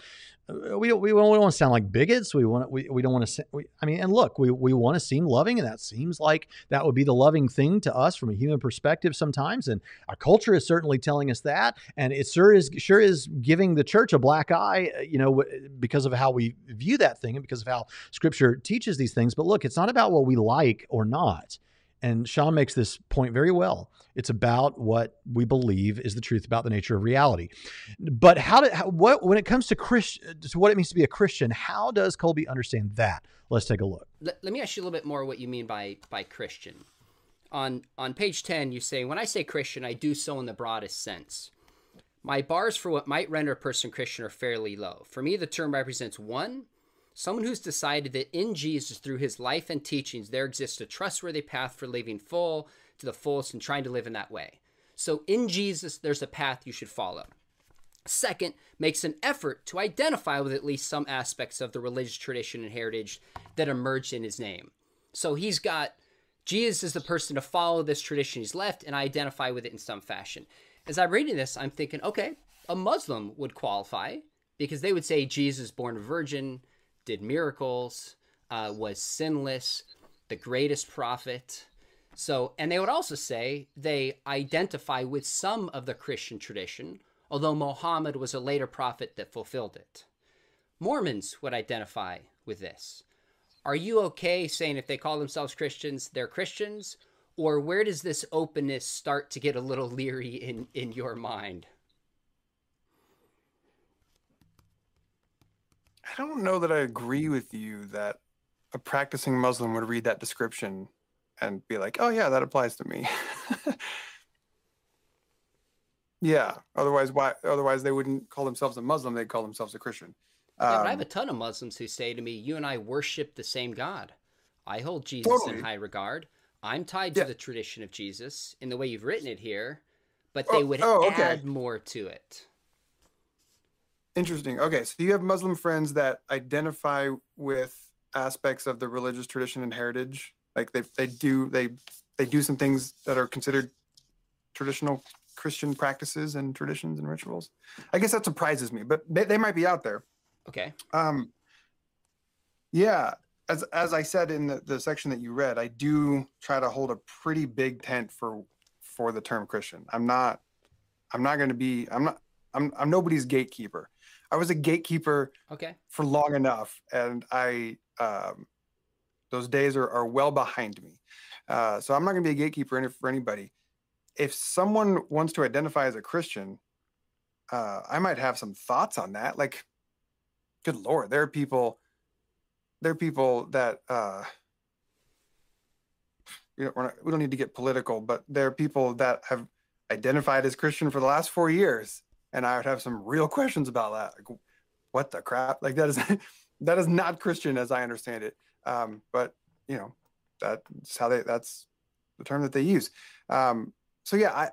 Speaker 1: we, we, don't, we don't want to sound like bigots. We want we, we don't want to. We, I mean, and look, we, we want to seem loving, and that seems like that would be the loving thing to us from a human perspective sometimes. And our culture is certainly telling us that, and it sure is sure is giving the church a black eye, uh, you know, because of how we view that thing and because of how Scripture teaches these things. But look, it's not about what we like or not and Sean makes this point very well. It's about what we believe is the truth about the nature of reality. But how did how, what when it comes to Christian to what it means to be a Christian, how does Colby understand that? Let's take a look.
Speaker 2: Let, let me ask you a little bit more what you mean by by Christian. On on page 10 you say when I say Christian, I do so in the broadest sense. My bars for what might render a person Christian are fairly low. For me, the term represents one, someone who's decided that in Jesus, through his life and teachings, there exists a trustworthy path for living full to the fullest and trying to live in that way. So in Jesus, there's a path you should follow. Second, makes an effort to identify with at least some aspects of the religious tradition and heritage that emerged in his name. So he's got Jesus is the person to follow this tradition he's left, and I identify with it in some fashion as I'm reading this, I'm thinking, okay, a Muslim would qualify because they would say Jesus, born a virgin, did miracles, uh, was sinless, the greatest prophet. So, and they would also say they identify with some of the Christian tradition, although Muhammad was a later prophet that fulfilled it. Mormons would identify with this. Are you okay saying if they call themselves Christians, they're Christians? or where does this openness start to get a little leery in in your mind
Speaker 3: i don't know that i agree with you that a practicing muslim would read that description and be like oh yeah that applies to me yeah otherwise why otherwise they wouldn't call themselves a muslim they'd call themselves a christian
Speaker 2: yeah, but I have um, a ton of Muslims who say to me, "You and I worship the same God. I hold Jesus totally. in high regard. I'm tied to yeah. the tradition of Jesus in the way you've written it here, but they oh, would oh, okay. add more to it.
Speaker 3: Interesting. Okay, so you have Muslim friends that identify with aspects of the religious tradition and heritage. Like they they do they they do some things that are considered traditional Christian practices and traditions and rituals. I guess that surprises me, but they, they might be out there.
Speaker 2: Okay.
Speaker 3: Um. Yeah, as as I said in the, the section that you read, I do try to hold a pretty big tent for for the term Christian. I'm not I'm not going to be I'm not I'm I'm nobody's gatekeeper. I was a gatekeeper
Speaker 2: okay
Speaker 3: for long enough, and I um, those days are, are well behind me. Uh, so I'm not going to be a gatekeeper for anybody. If someone wants to identify as a Christian, uh, I might have some thoughts on that. Like, good lord, there are people there are people that uh, you know, not, we don't need to get political, but there are people that have identified as Christian for the last four years, and I would have some real questions about that. Like, what the crap? Like that is that is not Christian as I understand it. Um, but you know, that's how they that's the term that they use. Um, so yeah, I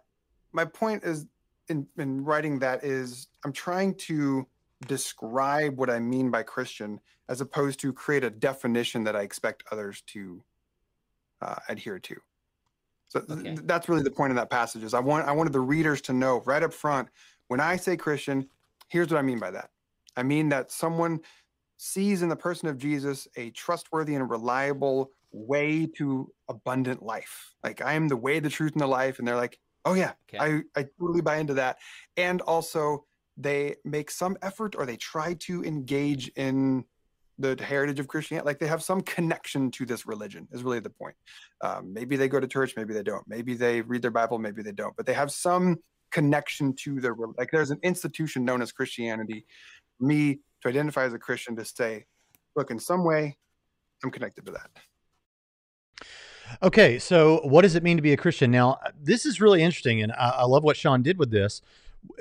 Speaker 3: my point is in in writing that is I'm trying to describe what I mean by Christian as opposed to create a definition that I expect others to uh, adhere to. So okay. th- that's really the point of that passage is I want I wanted the readers to know right up front when I say Christian, here's what I mean by that. I mean that someone sees in the person of Jesus a trustworthy and reliable way to abundant life. Like I am the way, the truth, and the life, and they're like, oh yeah, okay. I I totally buy into that. And also they make some effort or they try to engage in the heritage of Christianity. Like they have some connection to this religion, is really the point. Um, maybe they go to church, maybe they don't. Maybe they read their Bible, maybe they don't. But they have some connection to the like. There's an institution known as Christianity. Me to identify as a Christian to say, look, in some way, I'm connected to that.
Speaker 1: Okay, so what does it mean to be a Christian? Now, this is really interesting, and I, I love what Sean did with this.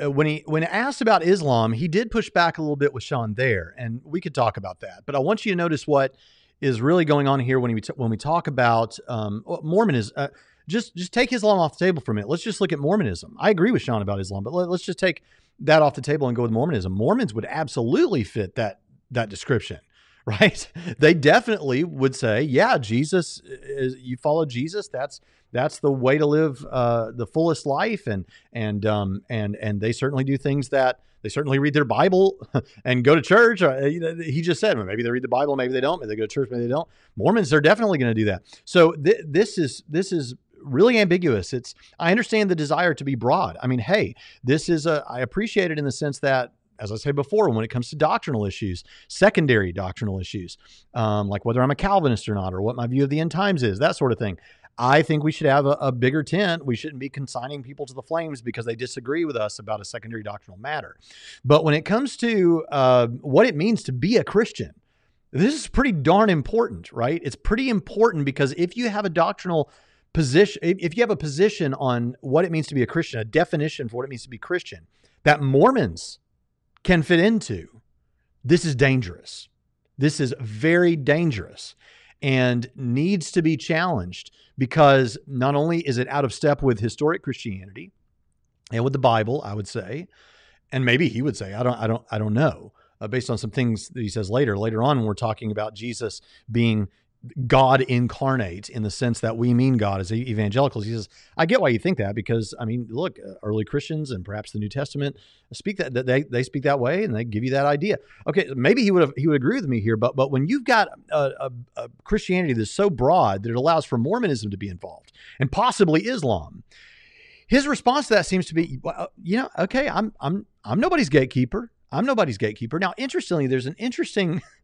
Speaker 1: Uh, when he when asked about Islam, he did push back a little bit with Sean there, and we could talk about that. But I want you to notice what is really going on here when we t- when we talk about um, Mormonism. Uh, just just take Islam off the table for a minute. Let's just look at Mormonism. I agree with Sean about Islam, but let, let's just take that off the table and go with Mormonism. Mormons would absolutely fit that that description right? They definitely would say, yeah, Jesus, is, you follow Jesus. That's that's the way to live uh, the fullest life, and and um, and and they certainly do things that they certainly read their Bible and go to church. Uh, he just said, well, maybe they read the Bible, maybe they don't. Maybe they go to church, maybe they don't. Mormons they're definitely going to do that. So th- this is this is really ambiguous. It's I understand the desire to be broad. I mean, hey, this is a I appreciate it in the sense that as I said before, when it comes to doctrinal issues, secondary doctrinal issues, um, like whether I'm a Calvinist or not, or what my view of the end times is, that sort of thing. I think we should have a, a, bigger tent. We shouldn't be consigning people to the flames because they disagree with us about a secondary doctrinal matter. But when it comes to uh, what it means to be a Christian, this is pretty darn important, right? It's pretty important because if you have a doctrinal position, if you have a position on what it means to be a Christian, a definition for what it means to be Christian, that Mormons can fit into, this is dangerous. This is very dangerous and needs to be challenged because not only is it out of step with historic Christianity and with the Bible, I would say, and maybe he would say, I don't, I don't, I don't know, uh, based on some things that he says later. Later on, when we're talking about Jesus being God incarnate in the sense that we mean God as evangelicals. He says, I get why you think that because, I mean, look, uh, early Christians and perhaps the New Testament speak that, they, they speak that way and they give you that idea. Okay, maybe he would have, he would agree with me here, but, but when you've got a, a, a Christianity that's so broad that it allows for Mormonism to be involved and possibly Islam, his response to that seems to be, well, you know, okay, I'm, I'm, I'm nobody's gatekeeper. I'm nobody's gatekeeper. Now, interestingly, there's an interesting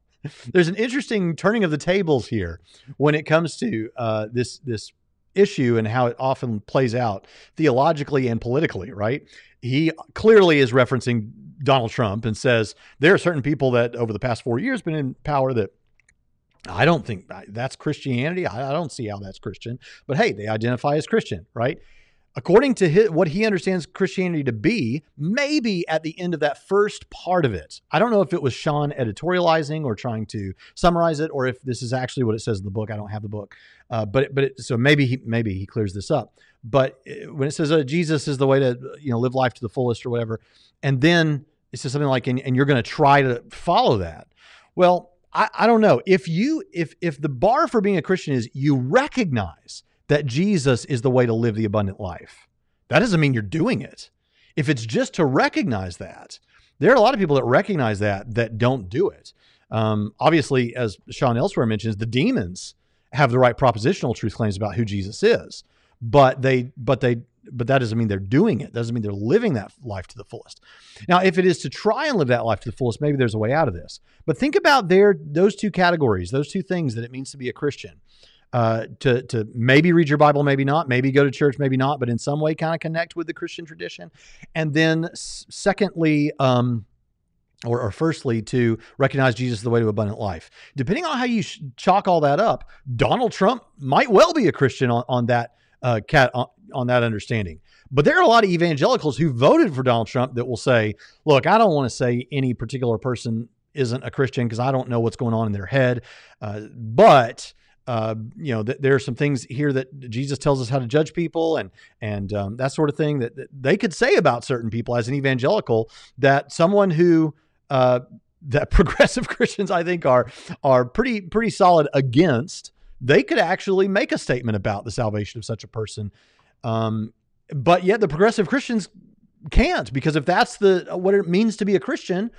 Speaker 1: there's an interesting turning of the tables here when it comes to uh, this this issue and how it often plays out theologically and politically. Right? He clearly is referencing Donald Trump and says there are certain people that over the past four years been in power that I don't think that's Christianity. I don't see how that's Christian. But hey, they identify as Christian, right? According to his, what he understands Christianity to be, maybe at the end of that first part of it. I don't know if it was Sean editorializing or trying to summarize it, or if this is actually what it says in the book. I don't have the book, uh, but but it, so maybe he maybe he clears this up. But when it says uh, Jesus is the way to you know live life to the fullest or whatever, and then it says something like and, and you're going to try to follow that. Well, I, I don't know if you if if the bar for being a Christian is you recognize that Jesus is the way to live the abundant life. That doesn't mean you're doing it. If it's just to recognize that, there are a lot of people that recognize that that don't do it. Um, obviously, as Sean elsewhere mentions, the demons have the right propositional truth claims about who Jesus is, but they, but they, but that doesn't mean they're doing it. Doesn't mean they're living that life to the fullest. Now, if it is to try and live that life to the fullest, maybe there's a way out of this. But think about their those two categories, those two things that it means to be a Christian uh, to to maybe read your Bible, maybe not, maybe go to church, maybe not, but in some way kind of connect with the Christian tradition. And then, secondly, um, or, or, firstly, to recognize Jesus as the way to abundant life. Depending on how you chalk all that up, Donald Trump might well be a Christian on, on that uh, cat on, on that understanding. But there are a lot of evangelicals who voted for Donald Trump that will say, "Look, I don't want to say any particular person isn't a Christian because I don't know what's going on in their head, uh, but." Uh, you know, th- there are some things here that Jesus tells us how to judge people and and um, that sort of thing that, that, they could say about certain people as an evangelical that someone who uh, that progressive Christians I think are are pretty pretty solid against. They could actually make a statement about the salvation of such a person, um, but yet the progressive Christians can't because if that's the what it means to be a Christian,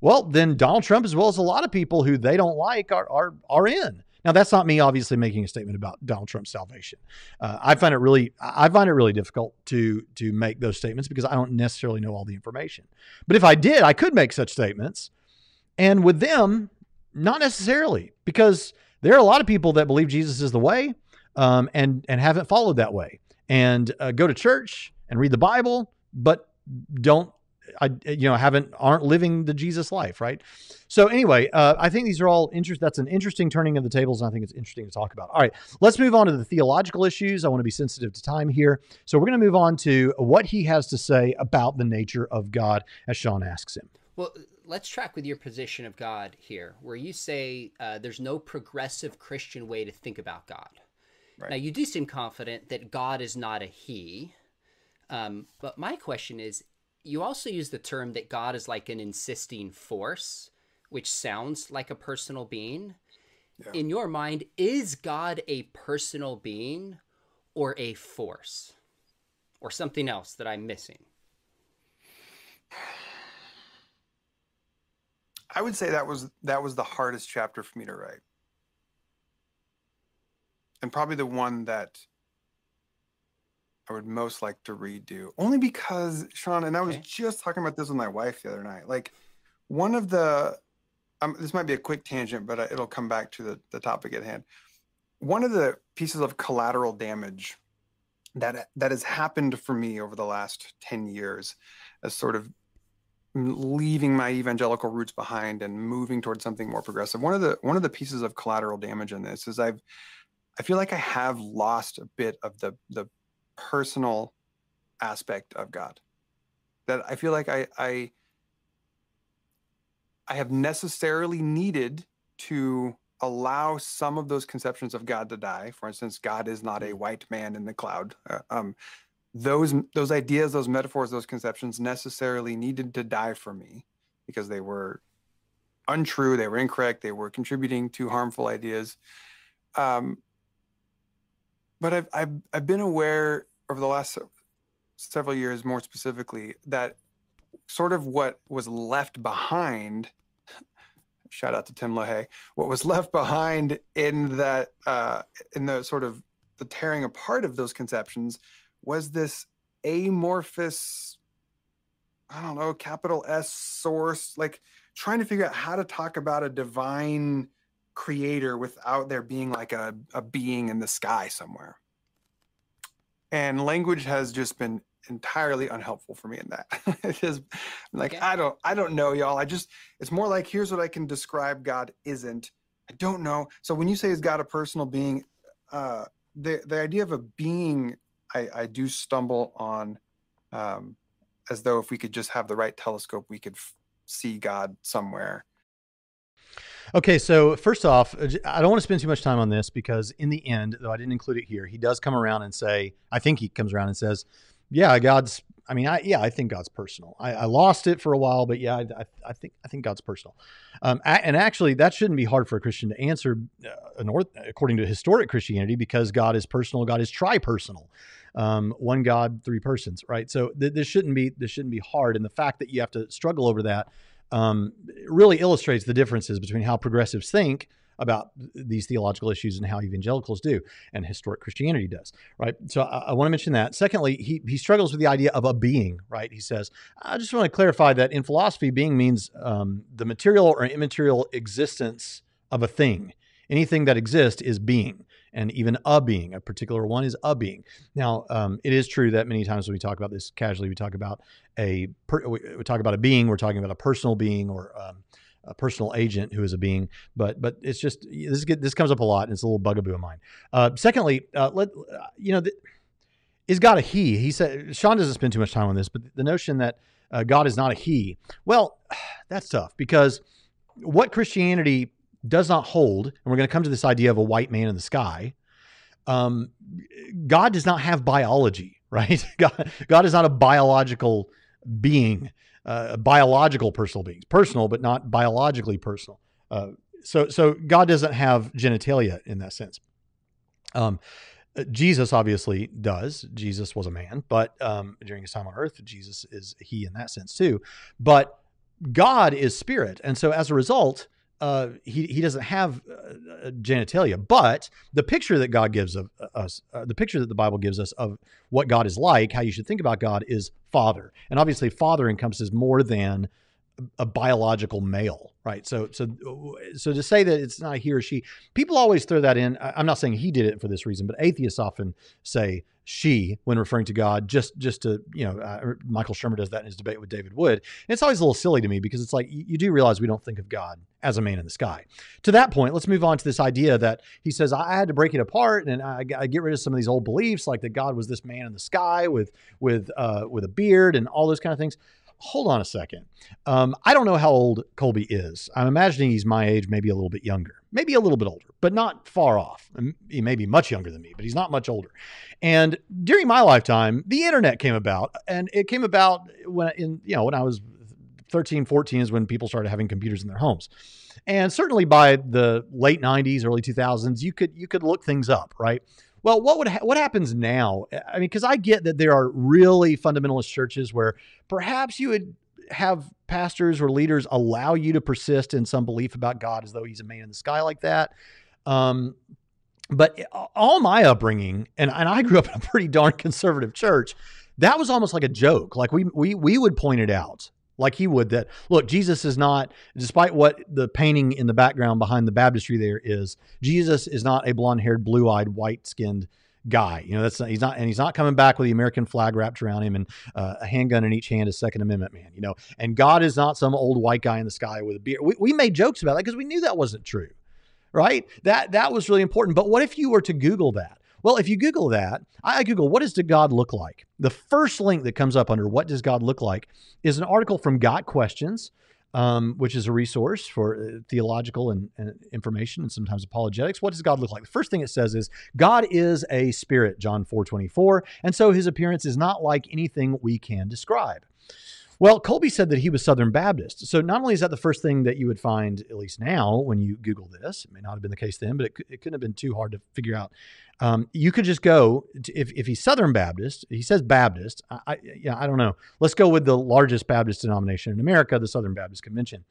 Speaker 1: well, then Donald Trump, as well as a lot of people who they don't like, are are are in. Now, that's not me obviously making a statement about Donald Trump's salvation. Uh, I find it really, I find it really difficult to to make those statements because I don't necessarily know all the information. But if I did, I could make such statements, and with them, not necessarily, because there are a lot of people that believe Jesus is the way, um, and and haven't followed that way, and uh, go to church and read the Bible, but don't I you know haven't aren't living the Jesus life, right? So anyway, uh, I think these are all interest. That's an interesting turning of the tables, and I think it's interesting to talk about. All right, let's move on to the theological issues. I want to be sensitive to time here, so we're going to move on to what he has to say about the nature of God, as Sean asks him.
Speaker 2: Well, let's track with your position of God here, where you say uh, there's no progressive Christian way to think about God. Right. Now, you do seem confident that God is not a He. Um, but my question is you also use the term that God is like an insisting force, which sounds like a personal being. Yeah. In your mind, is God a personal being or a force or something else that I'm missing?
Speaker 3: I would say that was that was the hardest chapter for me to write. And probably the one that I would most like to redo. Only because Sean and I was just talking about this with my wife the other night. Like one of the um, this might be a quick tangent, but uh, it'll come back to the, the topic at hand. one of the pieces of collateral damage that that has happened for me over the last 10 years as sort of leaving my evangelical roots behind and moving towards something more progressive one of the one of the pieces of collateral damage in this is i've i feel like i have lost a bit of the the personal aspect of god that i feel like i i i have necessarily needed to allow some of those conceptions of god to die. For instance god is not a mm. white man in the cloud. Uh, um, those those ideas those metaphors those conceptions necessarily needed to die for me because they were untrue they were incorrect they were contributing to harmful ideas. Um, but I've, I've i've been aware over the last several years more specifically that sort of what was left behind shout out to tim lahaye what was left behind in that uh, in the sort of the tearing apart of those conceptions was this amorphous i don't know capital s source like trying to figure out how to talk about a divine creator without there being like a, a being in the sky somewhere and language has just been entirely unhelpful for me in that it is like okay. i don't i don't know y'all i just it's more like here's what i can describe god isn't i don't know so when you say is god a personal being uh the the idea of a being I, I do stumble on um, as though if we could just have the right telescope, we could f- see God somewhere.
Speaker 1: Okay, so first off, uh, I don't want to spend too much time on this because in the end, though I didn't include it here, he does come around and say, I think he comes around and says, yeah, God's. I mean, I yeah, I think God's personal. I, I lost it for a while, but yeah, I, I think I think God's personal. Um, and actually, that shouldn't be hard for a Christian to answer, uh, according to historic Christianity, because God is personal. God is tri-personal um, one God, three persons, right? So th- this shouldn't be this shouldn't be hard, and the fact that you have to struggle over that um, really illustrates the differences between how progressives think about these theological issues and how evangelicals do and historic Christianity does, right? So I, I want to mention that. Secondly, he, he struggles with the idea of a being, right? He says, I just want to clarify that in philosophy, being means um, the material or immaterial existence of a thing. Anything that exists is being and even a being. A particular one is a being. Now, um, it is true that many times when we talk about this casually, we talk about a per, we, talk about a being. We're talking about a personal being or um, a personal agent who is a being. But but it's just this this comes up a lot, and it's a little bugaboo of mine. Uh, secondly, uh, let you know. The, is God a he? He said, Sean doesn't spend too much time on this, but the notion that uh, God is not a he, well, that's tough because what Christianity does not hold, and we're going to come to this idea of a white man in the sky. Um, God does not have biology, right? God, God is not a biological being, uh, biological personal beings, personal but not biologically personal. Uh, so, so God doesn't have genitalia in that sense. Um, uh, Jesus obviously does. Jesus was a man, but um, during his time on earth, Jesus is he in that sense too. But God is spirit, and so as a result, uh, he he doesn't have uh, genitalia, but the picture that God gives of uh, us, uh, the picture that the Bible gives us of what God is like, how you should think about God, is Father, and obviously, Father encompasses more than a biological male, right? So, so, so to say that it's not he or she, people always throw that in. I'm not saying he did it for this reason, but atheists often say she when referring to God, just just to you know, uh, Michael Shermer does that in his debate with David Wood. And it's always a little silly to me because it's like you, you do realize we don't think of God as a man in the sky. To that point, let's move on to this idea that he says I had to break it apart and I, I get rid of some of these old beliefs, like that God was this man in the sky with with uh, with a beard and all those kind of things hold on a second. Um, I don't know how old Colby is. I'm imagining he's my age, maybe a little bit younger, maybe a little bit older, but not far off. He may be much younger than me, but he's not much older. And during my lifetime, the internet came about, and it came about when in you know when I was 13, 14 is when people started having computers in their homes. And certainly by the late 90s, early 2000s, you could you could look things up, right? Well, what would ha- what happens now? I mean, because I get that there are really fundamentalist churches where perhaps you would have pastors or leaders allow you to persist in some belief about God as though He's a man in the sky like that. Um, but all my upbringing, and, and I grew up in a pretty darn conservative church, that was almost like a joke. Like we we we would point it out like he would that look jesus is not despite what the painting in the background behind the baptistry there is jesus is not a blonde-haired blue-eyed white-skinned guy. You know that's not, he's not and he's not coming back with the american flag wrapped around him and uh, a handgun in each hand a second amendment man you know? And god is not some old white guy in the sky with a beard. We, we made jokes about that because we knew that wasn't true right? That that was really important. But what if you were to google that? Well, if you Google that, I Google what does the God look like? The first link that comes up under what does God look like is an article from Got Questions, um, which is a resource for uh, theological and, and, information and sometimes apologetics. What does God look like? The first thing it says is God is a spirit, John 4 24, and so his appearance is not like anything we can describe. Well, Colby said that he was Southern Baptist. So not only is that the first thing that you would find, at least now, when you Google this, it may not have been the case then, but it, it couldn't have been too hard to figure out. Um, you could just go to, if, if he's Southern Baptist, he says Baptist. I, I, yeah, I don't know. Let's go with the largest Baptist denomination in America, the Southern Baptist Convention.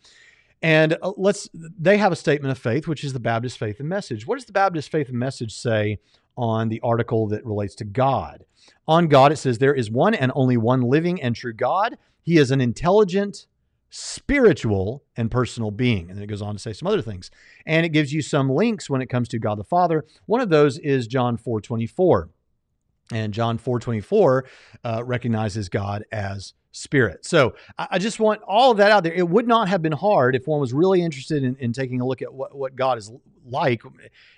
Speaker 1: And uh, let's they have a statement of faith, which is the Baptist faith and message. What does the Baptist faith and message say on the article that relates to God? On God, it says there is one and only one living and true God he is an intelligent, spiritual, and personal being. And then it goes on to say some other things. And it gives you some links when it comes to God the Father. One of those is John 4 24. And John 4 24 uh, recognizes God as spirit. So I, just want all of that out there. It would not have been hard if one was really interested in, in taking a look at what, what God is like.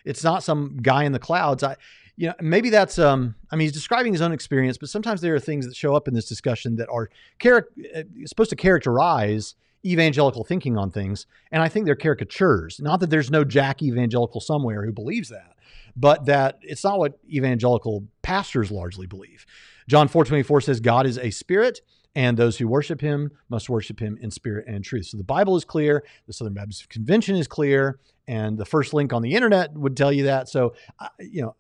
Speaker 1: It's not some guy in the clouds. I, you know, maybe that's um, I mean, he's describing his own experience, but sometimes there are things that show up in this discussion that are char- uh, supposed to characterize evangelical thinking on things, and I think they're caricatures. Not that there's no Jack evangelical somewhere who believes that, but that it's not what evangelical pastors largely believe. John 4:24 says God is a spirit and those who worship him must worship him in spirit and truth. So the Bible is clear, the Southern Baptist Convention is clear, and the first link on the internet would tell you that. So, you know,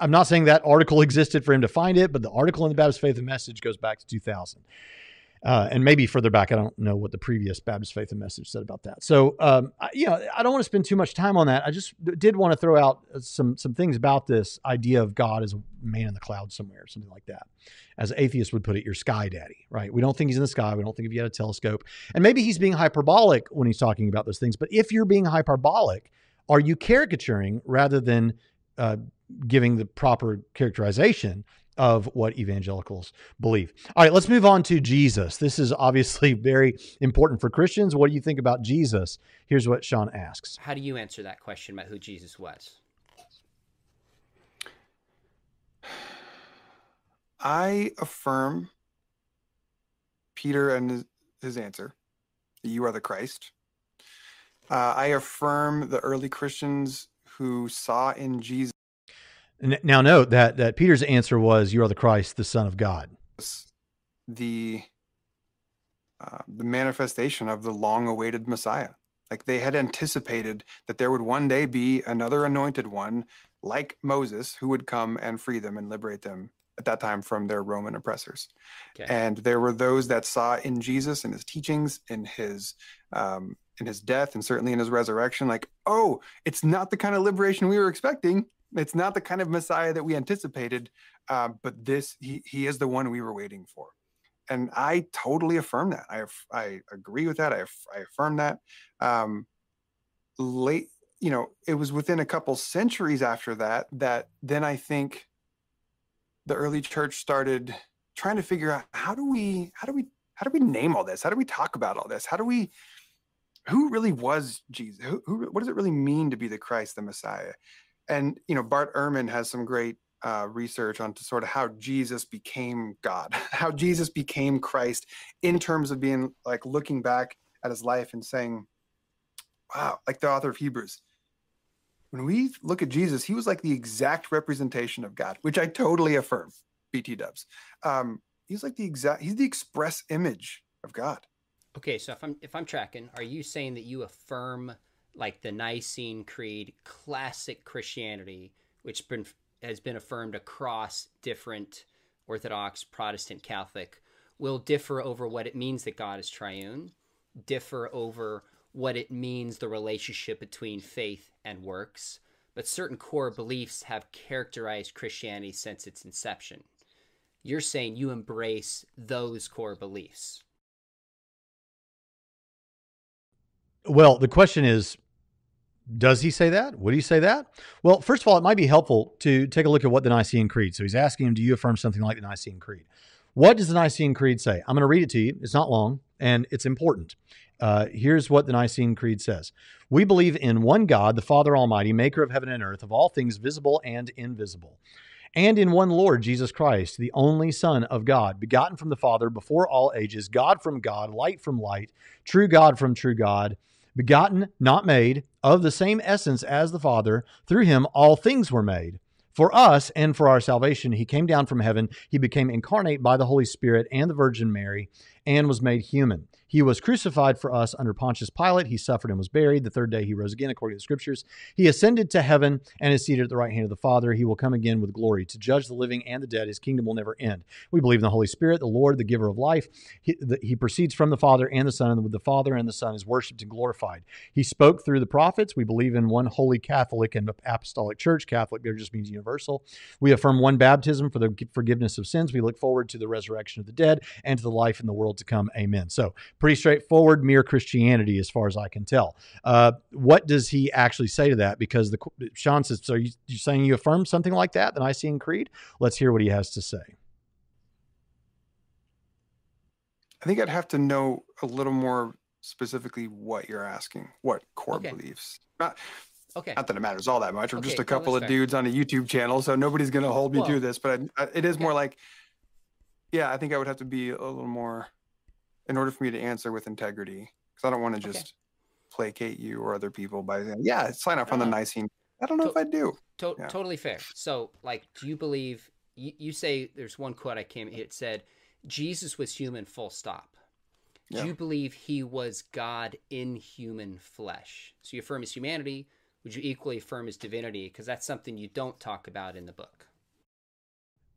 Speaker 1: I'm not saying that article existed for him to find it, but the article in the Baptist Faith and Message goes back to 2000. Uh, and maybe further back, I don't know what the previous Baptist Faith and Message said about that. So, um, I, you know, I don't want to spend too much time on that. I just did want to throw out some some things about this idea of God as a man in the clouds somewhere, something like that. As atheists would put it, your sky daddy, right? We don't think he's in the sky. We don't think if you had a telescope, and maybe he's being hyperbolic when he's talking about those things. But if you're being hyperbolic, are you caricaturing rather than uh, giving the proper characterization of what evangelicals believe. All right, let's move on to Jesus. This is obviously very important for Christians. What do you think about Jesus? Here's what Sean asks.
Speaker 2: How do you answer that question about who Jesus was?
Speaker 3: I affirm Peter and his, his answer. You are the Christ. Uh, I affirm the early Christians who saw in Jesus
Speaker 1: now note that that Peter's answer was, "You are the Christ, the Son of God."
Speaker 3: The uh, the manifestation of the long-awaited Messiah. Like they had anticipated that there would one day be another anointed one, like Moses, who would come and free them and liberate them at that time from their Roman oppressors. Okay. And there were those that saw in Jesus, and his teachings, in his um, in his death, and certainly in his resurrection, like, oh, it's not the kind of liberation we were expecting. It's not the kind of Messiah that we anticipated, uh, but this he he is the one we were waiting for, and I totally affirm that. I I agree with that. I I affirm that. Um, late, you know, it was within a couple centuries after that that then I think the early church started trying to figure out how do we how do we how do we name all this? How do we talk about all this? How do we who really was Jesus? Who, who, what does it really mean to be the Christ, the Messiah? And you know bart ehrman has some great uh, research on sort of how jesus became god how jesus became christ in terms of being like looking back at his life and saying wow like the author of hebrews. When we look at jesus he was like the exact representation of god which i totally affirm bt dubs. Um, he's like the exact he's the express image of god.
Speaker 2: Okay so if i'm if i'm tracking are you saying that you affirm like the Nicene Creed, classic Christianity, which been, has been affirmed across different Orthodox, Protestant, Catholic, will differ over what it means that God is triune, differ over what it means the relationship between faith and works, but certain core beliefs have characterized Christianity since its inception. You're saying you embrace those core beliefs.
Speaker 1: Well, the question is does he say that? Would he say that? Well, first of all, it might be helpful to take a look at what the Nicene Creed. So he's asking him, do you affirm something like the Nicene Creed? What does the Nicene Creed say? I'm going to read it to you. It's not long and it's important. Uh, here's what the Nicene Creed says We believe in one God, the Father Almighty, maker of heaven and earth, of all things visible and invisible, and in one Lord, Jesus Christ, the only Son of God, begotten from the Father before all ages, God from God, light from light, true God from true God begotten, not made, of the same essence as the Father. Through him all things were made. For us and for our salvation, he came down from heaven. He became incarnate by the Holy Spirit and the Virgin Mary and was made human. He was crucified for us under Pontius Pilate. He suffered and was buried. The third day he rose again, according to the scriptures. He ascended to heaven and is seated at the right hand of the Father. He will come again with glory to judge the living and the dead. His kingdom will never end. We believe in the Holy Spirit, the Lord, the giver of life. He, the, he proceeds from the Father and the Son, and with the Father and the Son is worshiped and glorified. He spoke through the prophets. We believe in one holy Catholic and apostolic church. Catholic there just means universal. We affirm one baptism for the forgiveness of sins. We look forward to the resurrection of the dead and to the life in the world to come. Amen. So, pretty straightforward, mere Christianity, as far as I can tell. Uh, what does he actually say to that? Because the Sean says, "So you, you saying you affirm something like that, the Nicene Creed?" Let's hear what he has to say.
Speaker 3: I think I'd have to know a little more specifically what you're asking, what core okay. beliefs. Not, okay. Not that it matters all that much. We're okay, just a couple of fair. dudes on a YouTube channel, so nobody's going to hold me well, to this. But I, I, it is okay. more like, yeah, I think I would have to be a little more in order for me to answer with integrity because I don't want to just okay. placate you or other people by saying, yeah, sign up on the uh-huh. Nicene. I don't know to- if I do.
Speaker 2: To- yeah. Totally fair. So, like, do you believe, you, you, say there's one quote I came, it said, Jesus was human, full stop. Yeah. Do you believe he was God in human flesh? So you affirm his humanity. Would you equally affirm his divinity? Because that's something you don't talk about in the book.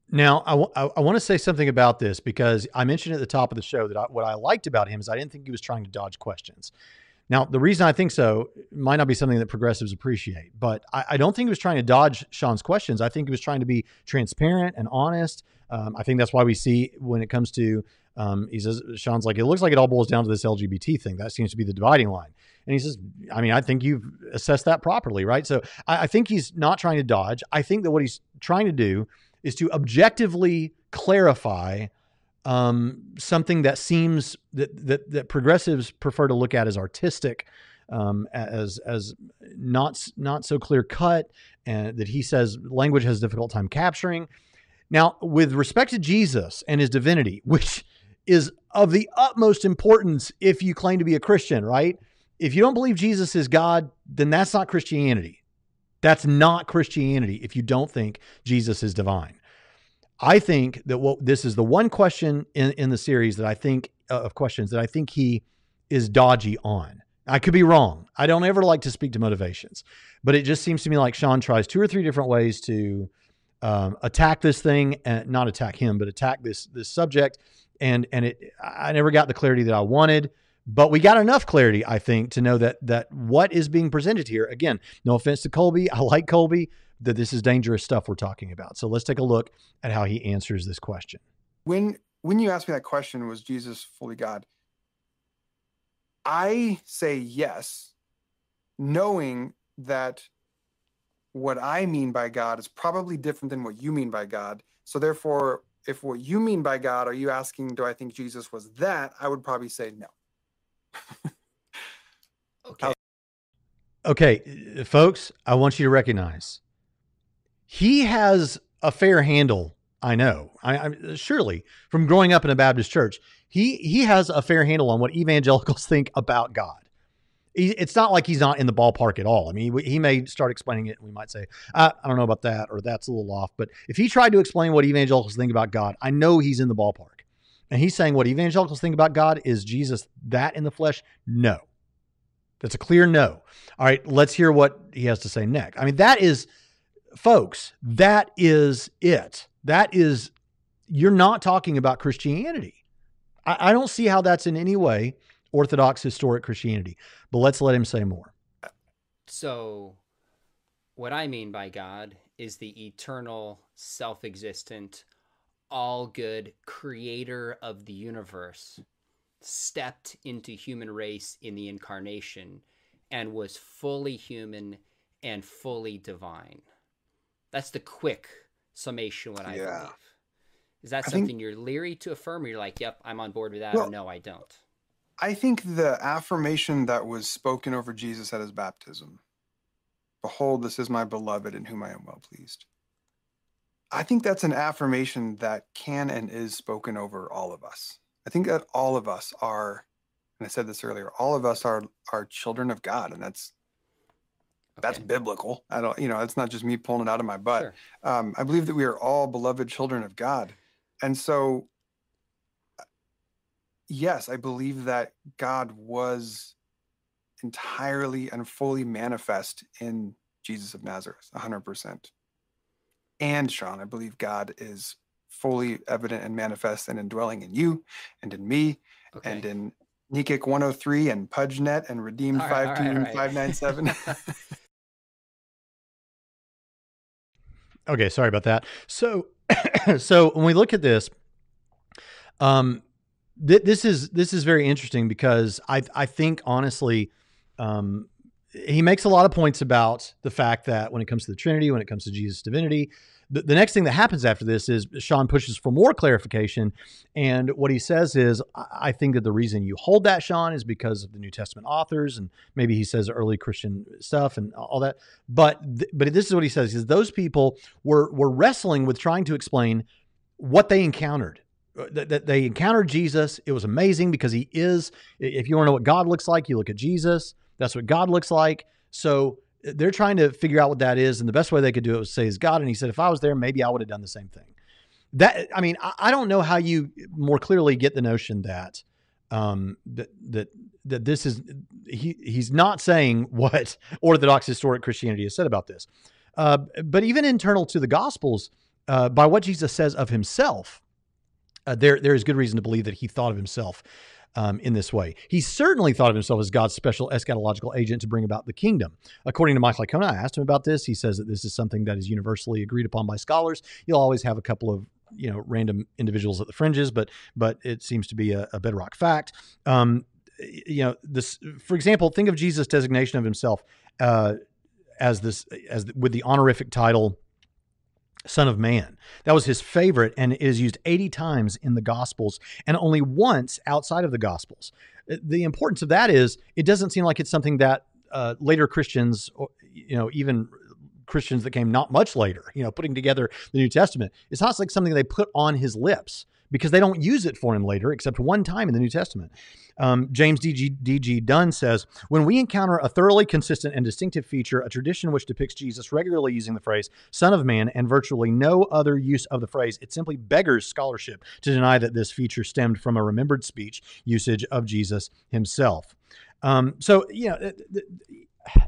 Speaker 1: Now, I, w- I want to say something about this because I mentioned at the top of the show that I, what I liked about him is I didn't think he was trying to dodge questions. Now, the reason I think so might not be something that progressives appreciate, but I, I don't think he was trying to dodge Sean's questions. I think he was trying to be transparent and honest. Um, I think that's why we see when it comes to, um, he says, Sean's like, it looks like it all boils down to this LGBT thing. That seems to be the dividing line. And he says, I mean, I think you've assessed that properly, right? So I, I think he's not trying to dodge. I think that what he's trying to do is to objectively clarify um, something that seems that, that, that progressives prefer to look at as artistic, um, as as not not so clear cut, and that he says language has a difficult time capturing. Now, with respect to Jesus and his divinity, which is of the utmost importance if you claim to be a Christian, right? If you don't believe Jesus is God, then that's not Christianity. That's not Christianity if you don't think Jesus is divine. I think that what this is the one question in, in the series that I think uh, of questions that I think he is dodgy on. I could be wrong. I don't ever like to speak to motivations, but it just seems to me like Sean tries two or three different ways to um, attack this thing and not attack him, but attack this this subject. And and it I never got the clarity that I wanted, but we got enough clarity, I think, to know that that what is being presented here. Again, no offense to Colby, I like Colby, that this is dangerous stuff we're talking about. So let's take a look at how he answers this question.
Speaker 3: When when you asked me that question, was Jesus fully God? I say yes, knowing that what I mean by God is probably different than what you mean by God. So therefore, if what you mean by God, are you asking, do I think Jesus was that? I would probably say no.
Speaker 1: okay. Okay, folks, I want you to recognize he has a fair handle. I know. I, I surely from growing up in a Baptist church, he he has a fair handle on what evangelicals think about God. He, it's not like he's not in the ballpark at all. I mean, he, he may start explaining it, and we might say, I, I don't know about that, or that's a little off. But if he tried to explain what evangelicals think about God, I know he's in the ballpark. And he's saying what evangelicals think about God is Jesus that in the flesh? No. That's a clear no. All right, let's hear what he has to say next. I mean, that is folks, that is it. That is, you're not talking about Christianity. I, I don't see how that's in any way Orthodox historic Christianity, but let's let him say more.
Speaker 2: So, what I mean by God is the eternal, self existent, all good creator of the universe stepped into human race in the incarnation and was fully human and fully divine. That's the quick summation what I
Speaker 3: Yeah.
Speaker 2: believe. Is that
Speaker 3: I think-
Speaker 2: something you're leery to affirm or you're like, yep, I'm on board with that
Speaker 3: Well-
Speaker 2: or no, I don't?
Speaker 3: I think the affirmation that was spoken over Jesus at his baptism Behold, this is my beloved in whom I am well pleased. I think that's an affirmation that can and is spoken over all of us. I think that all of us are, and I said this earlier, all of us are are children of God, and that's that's
Speaker 2: Okay.
Speaker 3: biblical. I don't, you know, it's not just me pulling it out of my butt.
Speaker 2: Sure.
Speaker 3: Um, I believe that we are all beloved children of God, and so yes, I believe that God was entirely and fully manifest in Jesus of Nazareth, 100%. And Sean, I believe God is fully evident and manifest and indwelling in you and in me
Speaker 2: Okay.
Speaker 3: and in Nikik 103 and PudgeNet and Redeemed
Speaker 2: right, all right, all right.
Speaker 1: Okay, sorry about that. So, so when we look at this, um, th- this is this is very interesting because I I think honestly, um, he makes a lot of points about the fact that when it comes to the Trinity, when it comes to Jesus' divinity, the, the next thing that happens after this is Sean pushes for more clarification, and what he says is, I think that the reason you hold that, Sean, is because of the New Testament authors, and maybe he says early Christian stuff and all that. But th- but this is what he says: is those people were were wrestling with trying to explain what they encountered. Uh, that they encountered Jesus. It was amazing because he is. If you want to know what God looks like, you look at Jesus. That's what God looks like. So uh, they're trying to figure out what that is, and the best way they could do it was say is God. And he said, if I was there, maybe I would have done the same thing. That I mean, I, don't know how you more clearly get the notion that um, that that that this is he he's not saying what Orthodox historic Christianity has said about this, uh, but even internal to the Gospels, uh, by what Jesus says of himself, uh, there there is good reason to believe that he thought of himself um, in this way. He certainly thought of himself as God's special eschatological agent to bring about the kingdom. According to Michael Licona, I asked him about this. He says that this is something that is universally agreed upon by scholars. You'll always have a couple of you know random individuals at the fringes, but but it seems to be a, a bedrock fact. Um, you know this, for example, think of Jesus' designation of himself uh, as this as with the honorific title Son of Man. That was his favorite, and it is used 80 times in the Gospels and only once outside of the Gospels. Uh, The importance of that is it doesn't seem like it's something that uh, later Christians, you know, even Christians that came not much later, you know, putting together the New Testament, it's not like something they put on his lips because they don't use it for him later, except one time in the New Testament. Um, James D.G. D.G. Dunn says, when we encounter a thoroughly consistent and distinctive feature, a tradition which depicts Jesus regularly using the phrase Son of Man and virtually no other use of the phrase, it simply beggars scholarship to deny that this feature stemmed from a remembered speech usage of Jesus himself. Um, so, you know, th- th-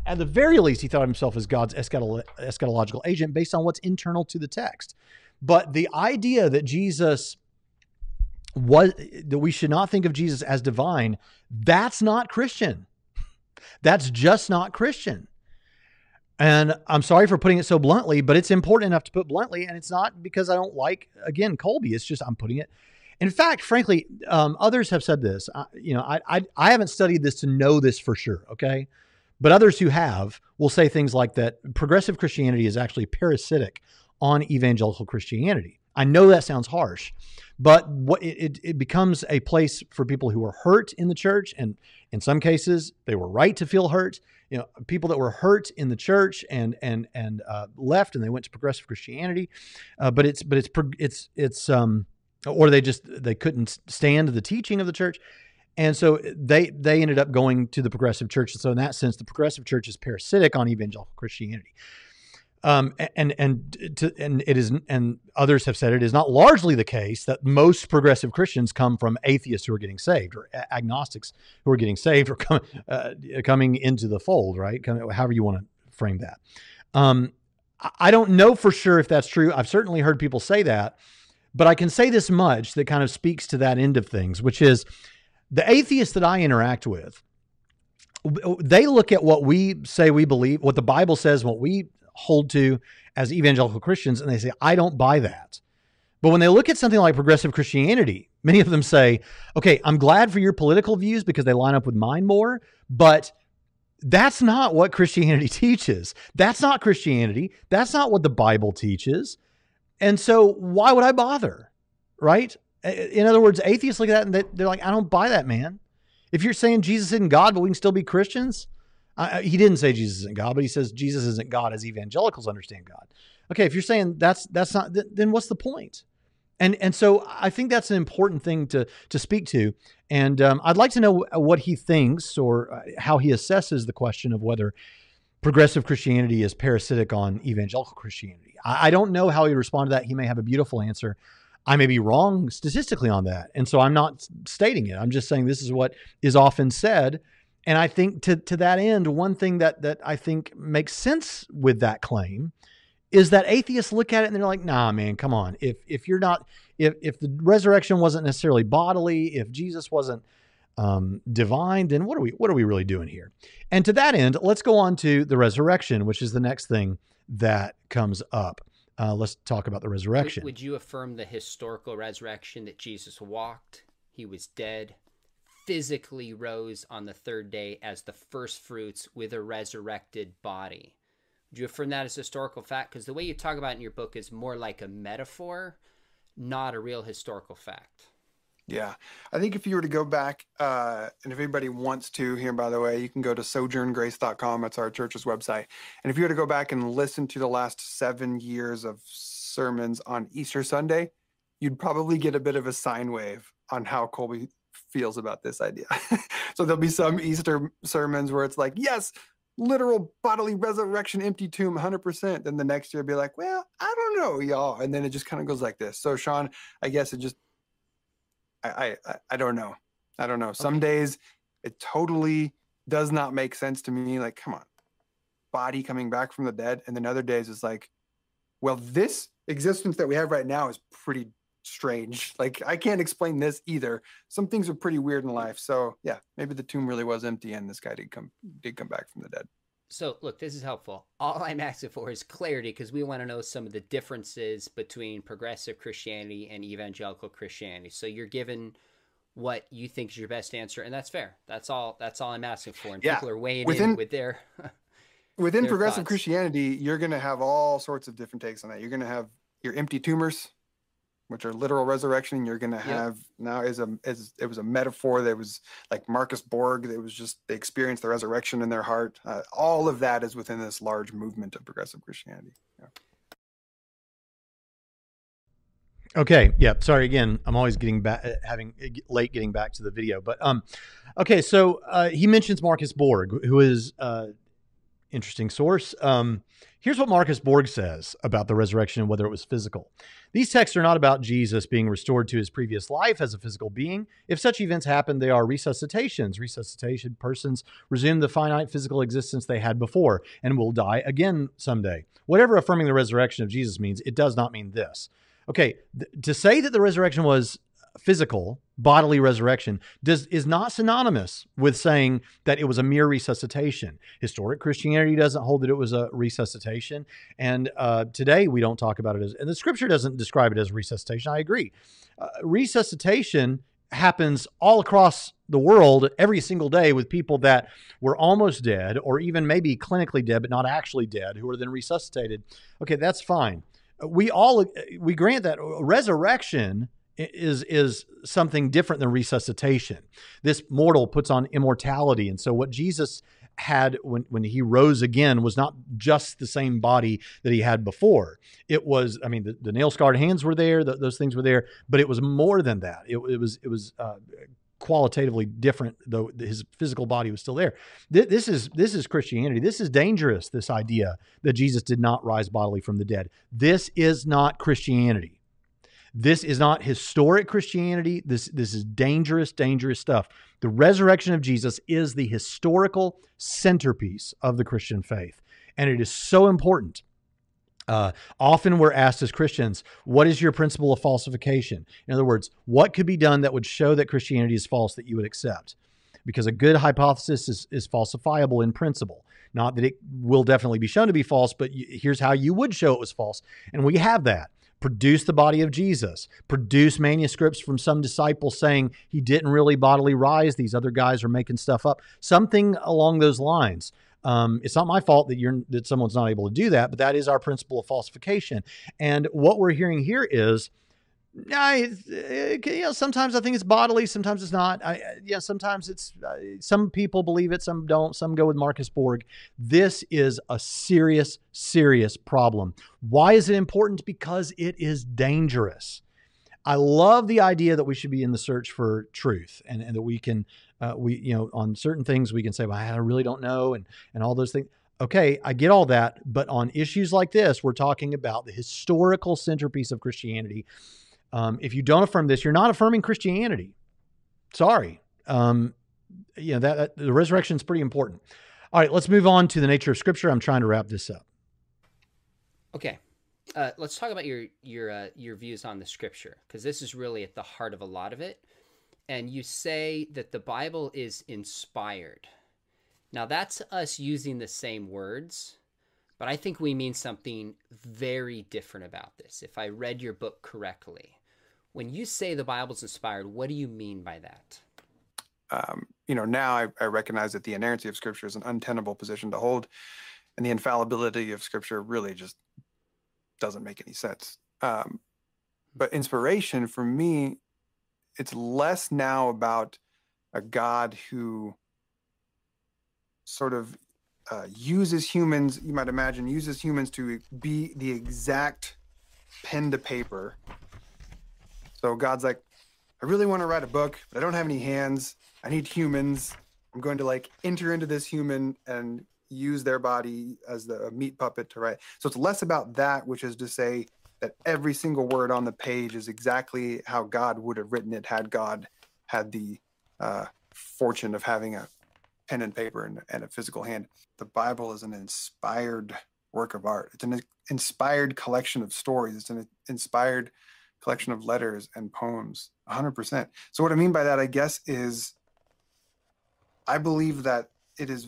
Speaker 1: at the very least, he thought of himself as God's eschatolo- eschatological agent based on what's internal to the text. But the idea that Jesus was that we should not think of Jesus as divine, that's not Christian. That's just not Christian. And I'm sorry for putting it so bluntly, but it's important enough to put bluntly. And it's not because I don't like, again, Colby. It's just I'm putting it. In fact, frankly, um, others have said this. I, you know, I, I I haven't studied this to know this for sure. Okay, but others who have will say things like that. Progressive Christianity is actually parasitic on evangelical Christianity. I know that sounds harsh, but what it, it, becomes a place for people who are hurt in the church, and in some cases, they were right to feel hurt. You know, people that were hurt in the church and and and uh, left, and they went to progressive Christianity. Uh, but it's but it's it's it's um or they just they couldn't stand the teaching of the church and so they they ended up going to the progressive church and so in that sense the progressive church is parasitic on evangelical christianity um, and and to, and it is and others have said it is not largely the case that most progressive Christians come from atheists who are getting saved or agnostics who are getting saved or com, uh, coming into the fold, right? However you want to frame that. Um, I don't know for sure if that's true. I've certainly heard people say that, but I can say this much that kind of speaks to that end of things, which is the atheists that I interact with. They look at what we say we believe, what the Bible says, what we hold to as evangelical Christians, and they say, I don't buy that. But when they look at something like progressive Christianity, many of them say, okay, I'm glad for your political views because they line up with mine more, but that's not what Christianity teaches. That's not Christianity. That's not what the Bible teaches. And so why would I bother? Right? In other words, atheists look at that and they're like, I don't buy that, man. If you're saying Jesus isn't God, but we can still be Christians, uh, he didn't say Jesus isn't God, but he says Jesus isn't God as evangelicals understand God. Okay, if you're saying that's that's not, then what's the point? And and so I think that's an important thing to to speak to. And um, I'd like to know what he thinks or uh, how he assesses the question of whether progressive Christianity is parasitic on evangelical Christianity. I, I don't know how he respond to that. He may have a beautiful answer. I may be wrong statistically on that. And so I'm not stating it. I'm just saying this is what is often said. And I think to, to that end, one thing that, that I think makes sense with that claim is that atheists look at it and they're like, nah, man, come on. If, if you're not, if, if the resurrection wasn't necessarily bodily, if Jesus wasn't um, divine, then what are we, what are we really doing here? And to that end, let's go on to the resurrection, which is the next thing that comes up. Uh, let's talk about the resurrection.
Speaker 2: Would, would you affirm the historical resurrection that Jesus walked, he was dead, physically rose on the third day as the first fruits with a resurrected body? Would you affirm that as historical fact? Because the way you talk about in your book is more like a metaphor, not a real historical fact.
Speaker 3: Yeah. I think if you were to go back, uh, and if anybody wants to, here, by the way, you can go to sojourngrace.com. That's our church's website. And if you were to go back and listen to the last seven years of sermons on Easter Sunday, you'd probably get a bit of a sine wave on how Colby feels about this idea. so there'll be some Easter sermons where it's like, yes, literal bodily resurrection, empty tomb, 100%. Then the next year, be like, well, I don't know, y'all. And then it just kind of goes like this. So, Sean, I guess it just I, I I don't know. I don't know. Some okay. days it totally does not make sense to me. Like, come on, body coming back from the dead, and then other days it's like, well, this existence that we have right now is pretty strange. Like, I can't explain this either. Some things are pretty weird in hmm. life. So yeah, maybe the tomb really was empty, and this guy did come did come back from the dead.
Speaker 2: So, look, this is helpful. All I'm asking for is clarity because we want to know some of the differences between progressive Christianity and evangelical Christianity. So, you're given what you think is your best answer, and that's fair. That's all. That's all I'm asking for. And yeah. people are weighing within, in with their
Speaker 3: within their progressive thoughts. Christianity. You're going to have all sorts of different takes on that. You're going to have your empty tumors which are literal resurrection. You're going to have yep. now is a is it was a metaphor that was like Marcus Borg. It was just they experienced the resurrection in their heart. Uh, all of that is within this large movement of progressive Christianity. Yeah.
Speaker 1: Okay. Yeah. Sorry again. I'm always getting back, uh, having uh, late getting back to the video, but um, okay. So uh, he mentions Marcus Borg, who is uh, interesting source. Um, here's what Marcus Borg says about the resurrection and whether it was physical. These texts are not about Jesus being restored to his previous life as a physical being. If such events happen, they are resuscitations. Resuscitation persons resume the finite physical existence they had before and will die again someday. Whatever affirming the resurrection of Jesus means, it does not mean this. Okay, th- to say that the resurrection was physical bodily resurrection does is not synonymous with saying that it was a mere resuscitation. Historic Christianity doesn't hold that it was a resuscitation, and uh, today we don't talk about it as. And the Scripture doesn't describe it as resuscitation. I agree. Uh, resuscitation happens all across the world every single day with people that were almost dead or even maybe clinically dead but not actually dead who are then resuscitated okay that's fine we all we grant that resurrection is is something different than resuscitation. This mortal puts on immortality, and so what Jesus had when when he rose again was not just the same body that he had before. It was, I mean, the, the nail scarred hands were there, the, those things were there, but it was more than that. It, it was it was. Uh, qualitatively different though his physical body was still there this is this is christianity this is dangerous this idea that jesus did not rise bodily from the dead this is not christianity this is not historic Christianity. This, this is dangerous, dangerous stuff. The resurrection of Jesus is the historical centerpiece of the Christian faith. And it is so important. Uh, often we're asked as Christians, what is your principle of falsification? In other words, what could be done that would show that Christianity is false that you would accept? Because a good hypothesis is, is falsifiable in principle. Not that it will definitely be shown to be false, but here's how you would show it was false. And we have that. Produce the body of Jesus, produce manuscripts from some disciples saying he didn't really bodily rise. These other guys are making stuff up. Something along those lines. Um, it's not my fault that you're that someone's not able to do that, but that is our principle of falsification. And what we're hearing here is I, you know, sometimes I think it's bodily, sometimes it's not. I, yeah, sometimes it's uh, some people believe it, some don't. Some go with Marcus Borg. This is a serious, serious problem. Why is it important? Because it is dangerous. I love the idea that we should be in the search for truth, and, and that we can, uh, we you know, on certain things we can say, well, I really don't know, and and all those things. Okay, I get all that, but on issues like this, we're talking about the historical centerpiece of Christianity um, if you don't affirm this, you're not affirming Christianity. Sorry. Um, you know that, that the resurrection is pretty important. All right, let's move on to the nature of Scripture. I'm trying to wrap this up.
Speaker 2: Okay, uh, let's talk about your your uh, your views on the Scripture because this is really at the heart of a lot of it. And you say that the Bible is inspired. Now that's us using the same words, but I think we mean something very different about this. If I read your book correctly, when you say the Bible's inspired, what do you mean by that?
Speaker 3: Um, you know, now I, I, recognize that the inerrancy of Scripture is an untenable position to hold, and the infallibility of Scripture really just doesn't make any sense. Um, but inspiration for me, it's less now about a God who sort of uh, uses humans, you might imagine, uses humans to be the exact pen to paper so God's like, I really want to write a book, but I don't have any hands. I need humans. I'm going to like enter into this human and use their body as the meat puppet to write. So it's less about that, which is to say that every single word on the page is exactly how God would have written it had God had the uh, fortune of having a pen and paper and, and a physical hand. The Bible is an inspired work of art. It's an inspired collection of stories. It's an inspired collection of letters and poems 100% so what i mean by that i guess is i believe that it is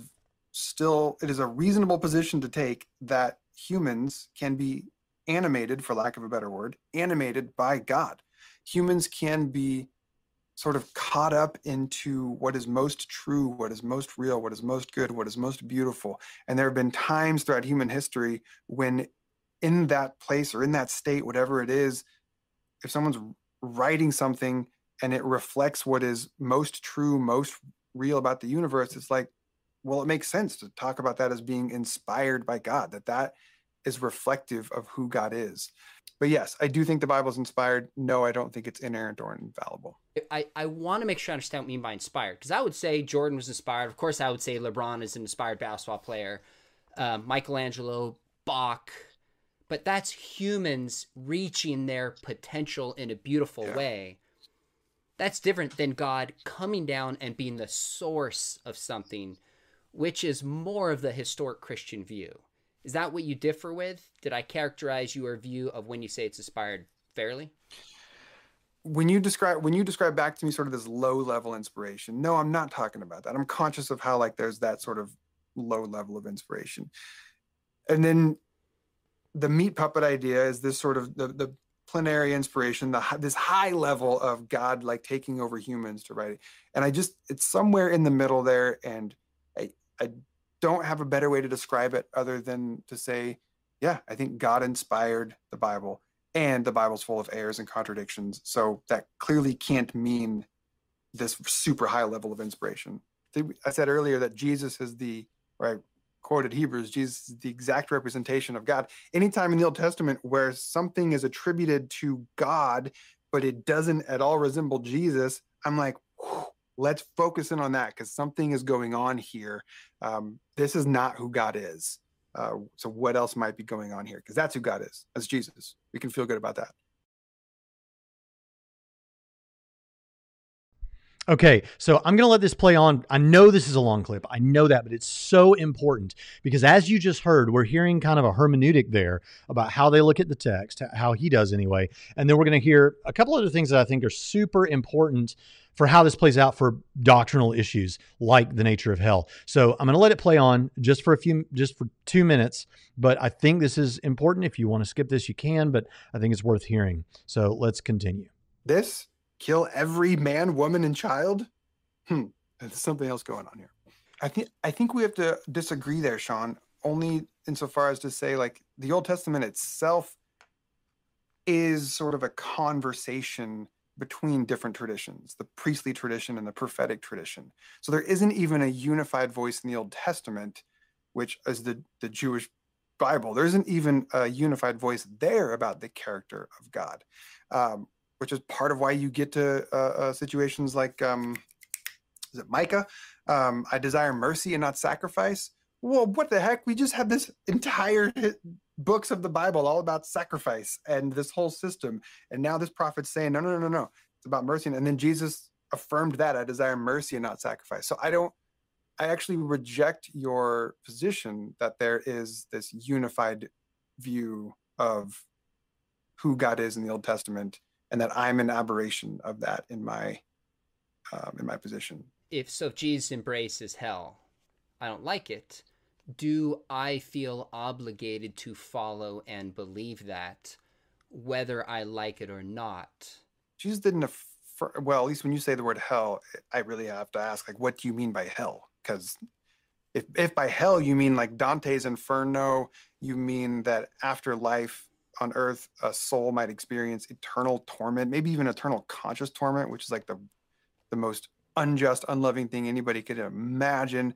Speaker 3: still it is a reasonable position to take that humans can be animated for lack of a better word animated by god. Humans can be sort of caught up into what is most true what is most real what is most good what is most beautiful. And there have been times throughout human history when in that place or in that state whatever it is if someone's writing something and it reflects what is most true, most real about the universe, it's like, well, it makes sense to talk about that as being inspired by God, that that is reflective of who God is. But yes, I do think the Bible is inspired. No, I don't think it's inerrant or infallible.
Speaker 2: I, I want to make sure I understand what you mean by inspired, because I would say Jordan was inspired. Of course, I would say LeBron is an inspired basketball player. Um, Michelangelo, Bach, but that's humans reaching their potential in a beautiful yeah. way. That's different than God coming down and being the source of something, which is more of the historic Christian view. Is that what you differ with? Did I characterize your view of when you say it's inspired fairly?
Speaker 3: when you describe when you describe back to me sort of this low level inspiration no i'm not talking about that i'm conscious of how like there's that sort of low level of inspiration and then the meat puppet idea is this sort of the, the plenary inspiration, the this high level of God like taking over humans to write it. And I just it's somewhere in the middle there, and I I don't have a better way to describe it other than to say, yeah, I think God inspired the Bible, and the Bible's full of errors and contradictions. So that clearly can't mean this super high level of inspiration. I said earlier that Jesus is the right quoted Hebrews, Jesus is the exact representation of God. Anytime in the Old Testament where something is attributed to God, but it doesn't at all resemble Jesus, I'm like, let's focus in on that because something is going on here. Um, this is not who God is. Uh, so what else might be going on here? Because that's who God is. That's Jesus. We can feel good about that.
Speaker 1: Okay, so I'm going to let this play on. I know this is a long clip. I know that, but it's so important because as you just heard, we're hearing kind of a hermeneutic there about how they look at the text, how he does anyway. And then we're going to hear a couple other things that I think are super important for how this plays out for doctrinal issues like the nature of hell. So I'm going to let it play on just for a few, just for two minutes. But I think this is important. If you want to skip this, you can, but I think it's worth hearing. So let's continue.
Speaker 3: This kill every man, woman, and child? Hmm, there's something else going on here. I think I think we have to disagree there, Sean. Only insofar as to say, like the Old Testament itself is sort of a conversation between different traditions, the priestly tradition and the prophetic tradition. So there isn't even a unified voice in the Old Testament, which is the, the Jewish Bible. There isn't even a unified voice there about the character of God. Um, which is part of why you get to uh, uh, situations like um, is it Micah? Um, I desire mercy and not sacrifice. Well, what the heck? We just had this entire books of the Bible all about sacrifice and this whole system, and now this prophet's saying, no, no, no, no, no, it's about mercy. And then Jesus affirmed that I desire mercy and not sacrifice. So I don't. I actually reject your position that there is this unified view of who God is in the Old Testament and that I'm an aberration of that in my um, in my position.
Speaker 2: If so, if Jesus embraces hell, I don't like it. Do I feel obligated to follow and believe that, whether I like it or not?
Speaker 3: Jesus didn't. Affir- well, at least when you say the word hell, I really have to ask, like, what do you mean by hell? Because if if by hell you mean like Dante's Inferno, you mean that after life on earth a soul might experience eternal torment, maybe even eternal conscious torment, which is like the the most unjust, unloving thing anybody could imagine.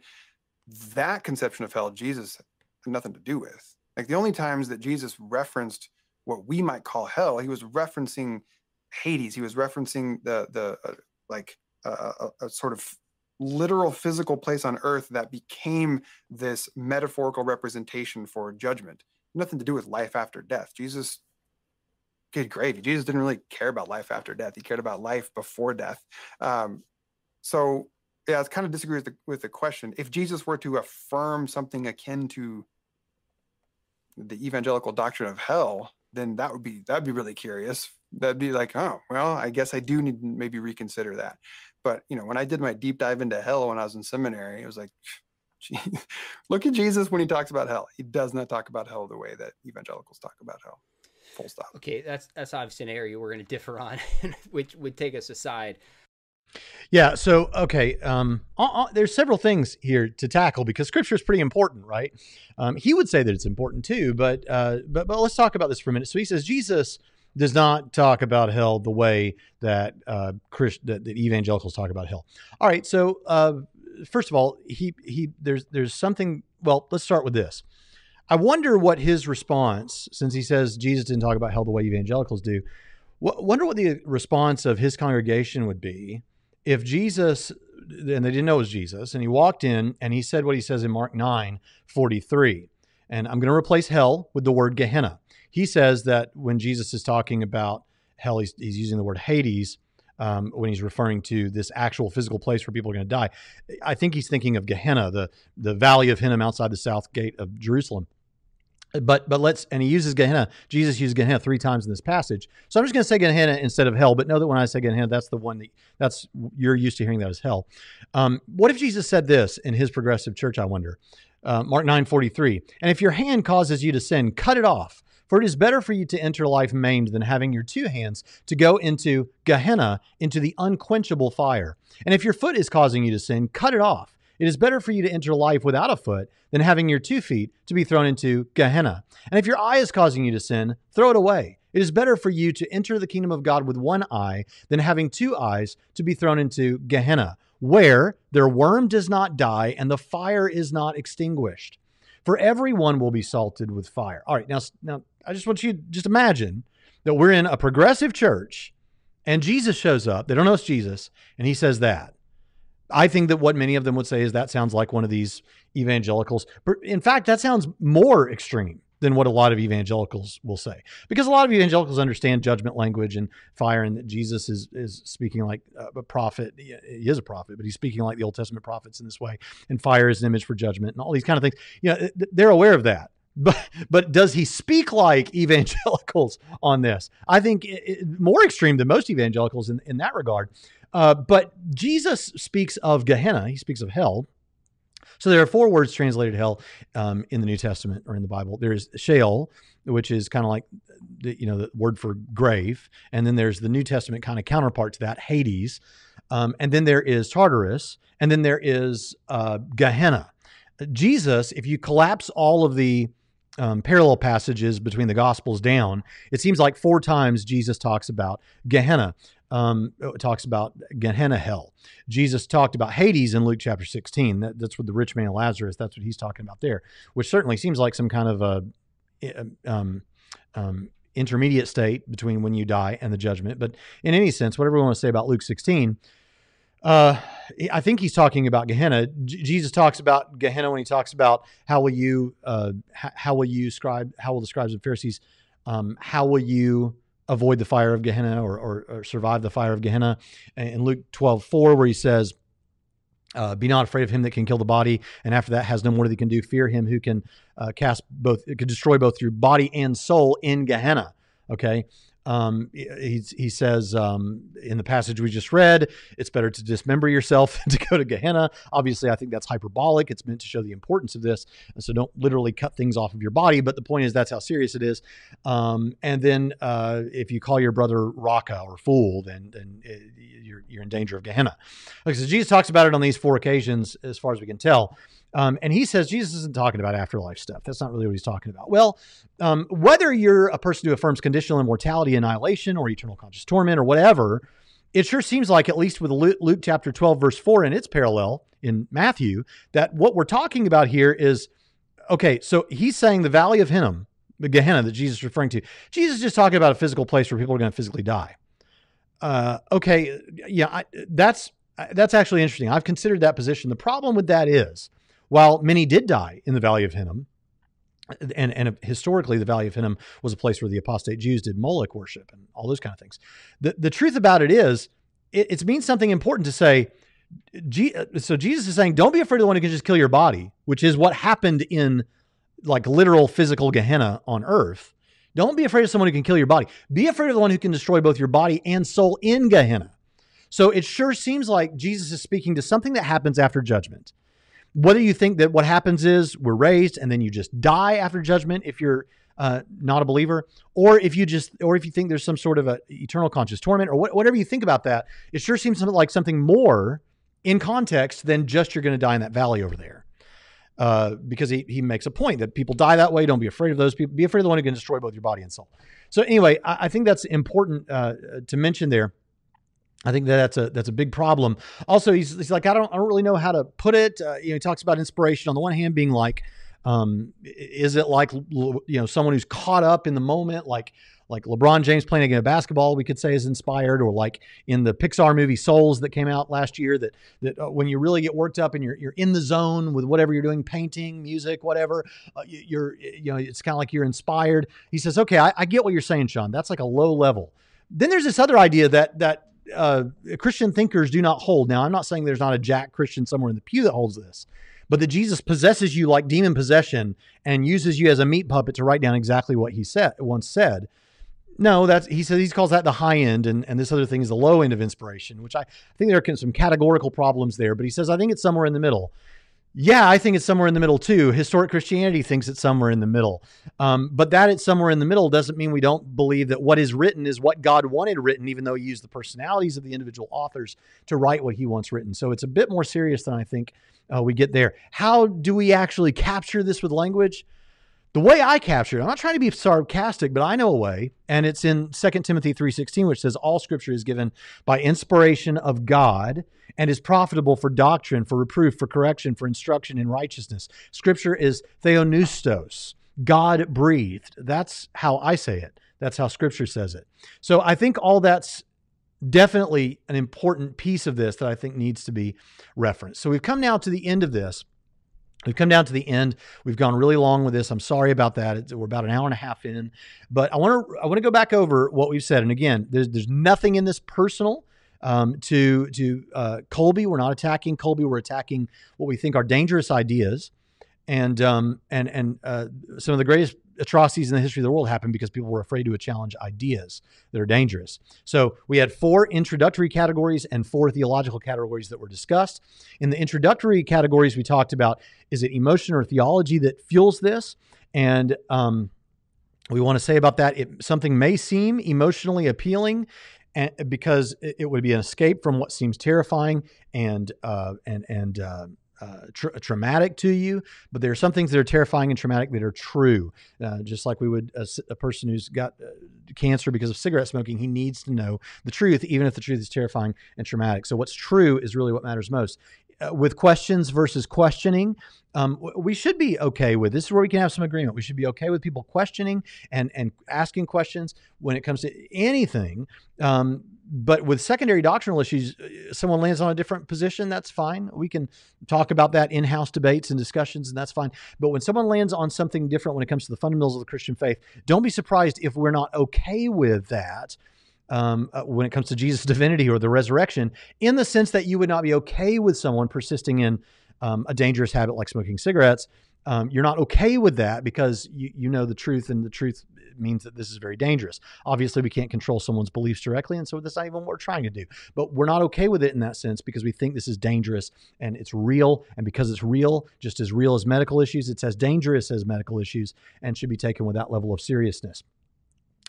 Speaker 3: That conception of hell, Jesus had nothing to do with. Like the only times that Jesus referenced what we might call hell, he was referencing Hades. He was referencing the the uh, like uh, a, a sort of literal physical place on earth that became this metaphorical representation for judgment nothing to do with life after death. Jesus, good gravy. Jesus didn't really care about life after death. He cared about life before death. Um, so yeah, I kind of disagree with the, with the question. If Jesus were to affirm something akin to the evangelical doctrine of hell, then that would be that'd be really curious. That'd be like, oh, well, I guess I do need to maybe reconsider that. But you know, when I did my deep dive into hell when I was in seminary, it was like, Look at Jesus when he talks about hell. He does not talk about hell the way that evangelicals talk about hell. Full stop.
Speaker 2: Okay, that's that's obviously an area we're going to differ on, which would take us aside.
Speaker 1: Yeah. So okay, um, uh, uh, there's several things here to tackle because Scripture is pretty important, right? Um, he would say that it's important too, but uh, but but let's talk about this for a minute. So he says Jesus does not talk about hell the way that uh, Christ, that, that evangelicals talk about hell. All right, so uh, first of all, he he there's there's something. Well, let's start with this. I wonder what his response, since he says Jesus didn't talk about hell the way evangelicals do. Wonder what the response of his congregation would be if Jesus, and they didn't know it was Jesus, and he walked in and he said what he says in Mark 9 43. And I'm going to replace hell with the word Gehenna. He says that when Jesus is talking about hell, he's, he's using the word Hades um, when he's referring to this actual physical place where people are going to die. I think he's thinking of Gehenna, the the valley of Hinnom outside the south gate of Jerusalem. But but let's and he uses Gehenna. Jesus uses Gehenna three times in this passage. So I'm just going to say Gehenna instead of hell. But know that when I say Gehenna, that's the one that that's you're used to hearing that as hell. Um, what if Jesus said this in his progressive church? I wonder. Uh, Mark nine forty three. And if your hand causes you to sin, cut it off. For it is better for you to enter life maimed than having your two hands to go into Gehenna, into the unquenchable fire. And if your foot is causing you to sin, cut it off. It is better for you to enter life without a foot than having your two feet to be thrown into Gehenna. And if your eye is causing you to sin, throw it away. It is better for you to enter the kingdom of God with one eye than having two eyes to be thrown into Gehenna, where their worm does not die and the fire is not extinguished. For everyone will be salted with fire. All right, now, now I just want you to just imagine that we're in a progressive church and Jesus shows up. They don't know it's Jesus, and he says that. I think that what many of them would say is that sounds like one of these evangelicals. But in fact, that sounds more extreme. than what a lot of evangelicals will say. Because a lot of evangelicals understand judgment language and fire, and that Jesus is is speaking like a prophet. He is a prophet, but he's speaking like the Old Testament prophets in this way. And fire is an image for judgment, and all these kind of things. You know, they're aware of that. But but does he speak like evangelicals on this? I think it, it, more extreme than most evangelicals in, in that regard. Uh, but Jesus speaks of Gehenna. He speaks of hell so there are four words translated hell um, in the New Testament or in the Bible. There's Sheol, which is kind of like the, you know the word for grave, and then there's the New Testament kind of counterpart to that, Hades, um, and then there is Tartarus, and then there is uh, Gehenna. Jesus, if you collapse all of the um, parallel passages between the Gospels down, it seems like four times Jesus talks about Gehenna um, talks about Gehenna hell. Jesus talked about Hades in Luke chapter 16. That, that's what the rich man Lazarus, that's what he's talking about there, which certainly seems like some kind of a um, um, intermediate state between when you die and the judgment. But in any sense, whatever we want to say about Luke 16, uh, I think he's talking about Gehenna. J- Jesus talks about Gehenna when he talks about how will you, uh, h- how will you scribe, how will the scribes and Pharisees, um, how will you avoid the fire of Gehenna or, or, or survive the fire of Gehenna. In Luke 12, 4, where he says, uh, be not afraid of him that can kill the body, and after that has no more that he can do. Fear him who can uh, cast both, could destroy both your body and soul in Gehenna. Okay, um, he, he says um, in the passage we just read, it's better to dismember yourself than to go to Gehenna. Obviously, I think that's hyperbolic. It's meant to show the importance of this. So don't literally cut things off of your body. But the point is, that's how serious it is. Um, and then uh, if you call your brother Raca or fool, then, then uh, you're, you're in danger of Gehenna. Okay, so Jesus talks about it on these four occasions, as far as we can tell. Um, and he says Jesus isn't talking about afterlife stuff. That's not really what he's talking about. Well, um, whether you're a person who affirms conditional immortality, annihilation, or eternal conscious torment, or whatever, it sure seems like, at least with Luke, Luke chapter 12, verse 4, and its parallel in Matthew, that what we're talking about here is okay, so he's saying the valley of Hinnom, the Gehenna that Jesus is referring to. Jesus is just talking about a physical place where people are going to physically die. Uh, okay, yeah, I, that's that's actually interesting. I've considered that position. The problem with that is while many did die in the Valley of Hinnom, and, and historically, the Valley of Hinnom was a place where the apostate Jews did Moloch worship and all those kind of things. The, the truth about it is, it, it means something important to say. So Jesus is saying, don't be afraid of the one who can just kill your body, which is what happened in like literal physical Gehenna on earth. Don't be afraid of someone who can kill your body. Be afraid of the one who can destroy both your body and soul in Gehenna. So it sure seems like Jesus is speaking to something that happens after judgment whether you think that what happens is we're raised and then you just die after judgment if you're uh, not a believer, or if you just, or if you think there's some sort of a eternal conscious torment, or wh- whatever you think about that, it sure seems like something more in context than just you're going to die in that valley over there. Uh, because he, he makes a point that people die that way. Don't be afraid of those people. Be afraid of the one who can destroy both your body and soul. So anyway, I, I think that's important uh, to mention there. I think that that's a that's a big problem. Also, he's, he's like I don't I don't really know how to put it. Uh, you know, he talks about inspiration on the one hand being like, um, is it like you know someone who's caught up in the moment, like like LeBron James playing a game of basketball, we could say is inspired, or like in the Pixar movie Souls that came out last year, that that uh, when you really get worked up and you're you're in the zone with whatever you're doing, painting, music, whatever, uh, you're you know it's kind of like you're inspired. He says, okay, I, I get what you're saying, Sean. That's like a low level. Then there's this other idea that that uh, Christian thinkers do not hold. Now, I'm not saying there's not a Jack Christian somewhere in the pew that holds this, but that Jesus possesses you like demon possession and uses you as a meat puppet to write down exactly what he said once said. No, that's he says he calls that the high end, and, and this other thing is the low end of inspiration, which I, I think there are some categorical problems there. But he says I think it's somewhere in the middle. Yeah, I think it's somewhere in the middle too. Historic Christianity thinks it's somewhere in the middle. Um, but that it's somewhere in the middle doesn't mean we don't believe that what is written is what God wanted written, even though he used the personalities of the individual authors to write what he wants written. So it's a bit more serious than I think uh, we get there. How do we actually capture this with language? The way I capture it, I'm not trying to be sarcastic, but I know a way, and it's in 2 Timothy 3:16, which says all scripture is given by inspiration of God and is profitable for doctrine, for reproof, for correction, for instruction in righteousness. Scripture is theopneustos, God breathed. That's how I say it. That's how scripture says it. So I think all that's definitely an important piece of this that I think needs to be referenced. So we've come now to the end of this. We've come down to the end. We've gone really long with this. I'm sorry about that. It's, we're about an hour and a half in, but I want to I want to go back over what we've said. And again, there's there's nothing in this personal um, to to uh, Colby. We're not attacking Colby. We're attacking what we think are dangerous ideas, and um, and and uh, some of the greatest atrocities in the history of the world happened because people were afraid to challenge ideas that are dangerous. So we had four introductory categories and four theological categories that were discussed. In the introductory categories, we talked about is it emotion or theology that fuels this? And um, we want to say about that it, something may seem emotionally appealing and, because it, would be an escape from what seems terrifying and uh, and and uh, uh, tra- traumatic to you, but there are some things that are terrifying and traumatic that are true. Uh, just like we would, a, a person who's got uh, cancer because of cigarette smoking, he needs to know the truth, even if the truth is terrifying and traumatic. So, what's true is really what matters most. Uh, with questions versus questioning, um, we should be okay with this is where we can have some agreement. We should be okay with people questioning and and asking questions when it comes to anything. Um, but with secondary doctrinal issues, uh, someone lands on a different position, that's fine. We can talk about that in house debates and discussions, and that's fine. But when someone lands on something different when it comes to the fundamentals of the Christian faith, don't be surprised if we're not okay with that. Um, uh, when it comes to Jesus' divinity or the resurrection, in the sense that you would not be okay with someone persisting in um, a dangerous habit like smoking cigarettes, um, you're not okay with that because you, you know the truth and the truth means that this is very dangerous. Obviously, we can't control someone's beliefs directly, and so that's not even what we're trying to do. But we're not okay with it in that sense because we think this is dangerous and it's real. And because it's real, just as real as medical issues, it's as dangerous as medical issues and should be taken with that level of seriousness.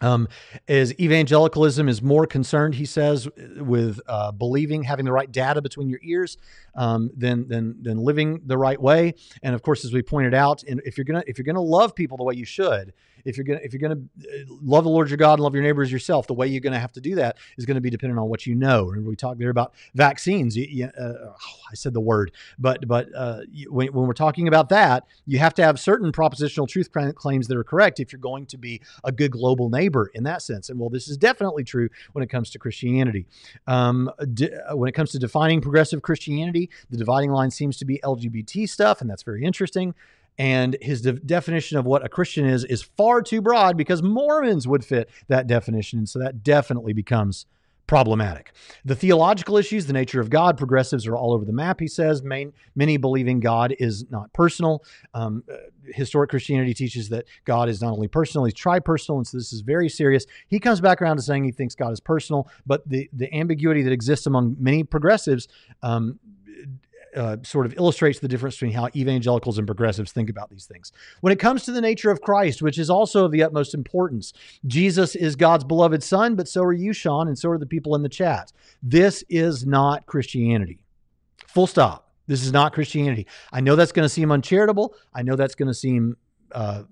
Speaker 1: Um, as evangelicalism is more concerned, he says, with uh, believing, having the right data between your ears, um, than than than living the right way. And of course, as we pointed out, if you're gonna if you're gonna love people the way you should, if you're gonna if you're gonna uh, love the Lord your God and love your neighbor as yourself, the way you're gonna have to do that is to be dependent on what you know. And we talked there about vaccines. You, you, uh, oh, I said the word, but but uh, when, when we're talking about that, you have to have certain propositional truth claims that are correct if you're going to be a good global neighbor in that sense. And well, this is definitely true when it comes to Christianity. Um, uh, when it comes to defining progressive Christianity, the dividing line seems to be LGBT stuff, and that's very interesting and his de- definition of what a Christian is is far too broad because Mormons would fit that definition. So that definitely becomes problematic. The theological issues, the nature of God, progressives are all over the map, he says. Main, many believing God is not personal. Um, uh, historic Christianity teaches that God is not only personal, he's tri-personal, and so this is very serious. He comes back around to saying he thinks God is personal, but the, the ambiguity that exists among many progressives um, uh, sort of illustrates the difference between how evangelicals and progressives think about these things. When it comes to the nature of Christ, which is also of the utmost importance, Jesus is God's beloved Son, but so are you, Sean, and so are the people in the chat. This is not Christianity. Full stop. This is not Christianity. I know that's going to seem uncharitable. I know that's going to seem uh,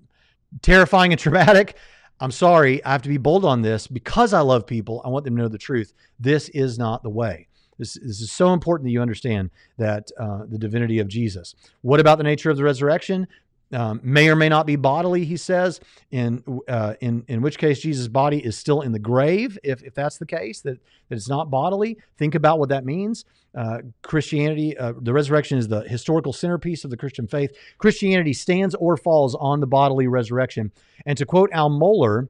Speaker 1: terrifying and traumatic. I'm sorry, I have to be bold on this because I love people. I want them to know the truth. This is not the way. This, this is so important that you understand that uh, the divinity of Jesus. What about the nature of the resurrection? Um, may or may not be bodily, he says. In uh, in in which case, Jesus' body is still in the grave. If if that's the case, that that it's not bodily, think about what that means. Uh, Christianity, uh, the resurrection is the historical centerpiece of the Christian faith. Christianity stands or falls on the bodily resurrection. And to quote Al Mohler,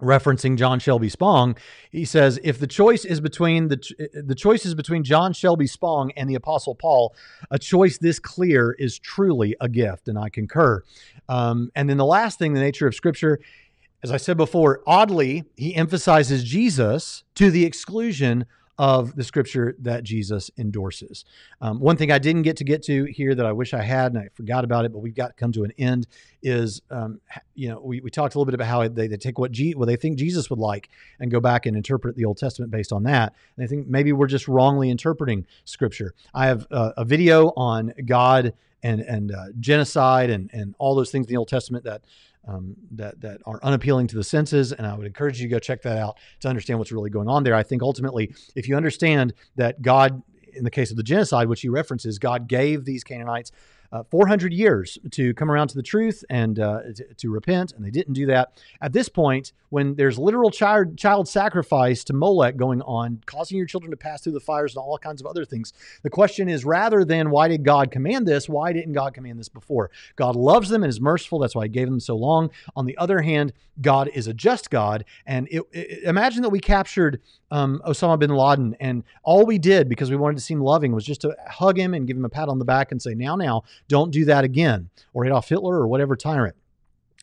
Speaker 1: referencing John Shelby Spong, he says, if the choice is between the the choice is between John Shelby Spong and the Apostle Paul, a choice this clear is truly a gift, and I concur. Um, and then the last thing, the nature of Scripture, as I said before, oddly he emphasizes Jesus to the exclusion of the scripture that Jesus endorses. Um, one thing I didn't get to get to here that I wish I had, and I forgot about it, but we've got to come to an end, is, um, you know, we, we talked a little bit about how they, they take what, G, what they think Jesus would like and go back and interpret the Old Testament based on that. And I think maybe we're just wrongly interpreting scripture. I have uh, a video on God and, and uh, genocide and, and all those things in the Old Testament that um, that that are unappealing to the senses. And I would encourage you to go check that out to understand what's really going on there. I think ultimately, if you understand that God, in the case of the genocide, which he references, God gave these Canaanites uh, 400 years to come around to the truth and uh, to, to repent, and they didn't do that. At this point, when there's literal child child sacrifice to Molech going on, causing your children to pass through the fires and all kinds of other things, the question is rather than why did God command this, why didn't God command this before? God loves them and is merciful. That's why He gave them so long. On the other hand, God is a just God, and it, it, imagine that we captured um, Osama bin Laden, and all we did because we wanted to seem loving was just to hug him and give him a pat on the back and say, "Now, now, don't do that again," or Adolf Hitler or whatever tyrant.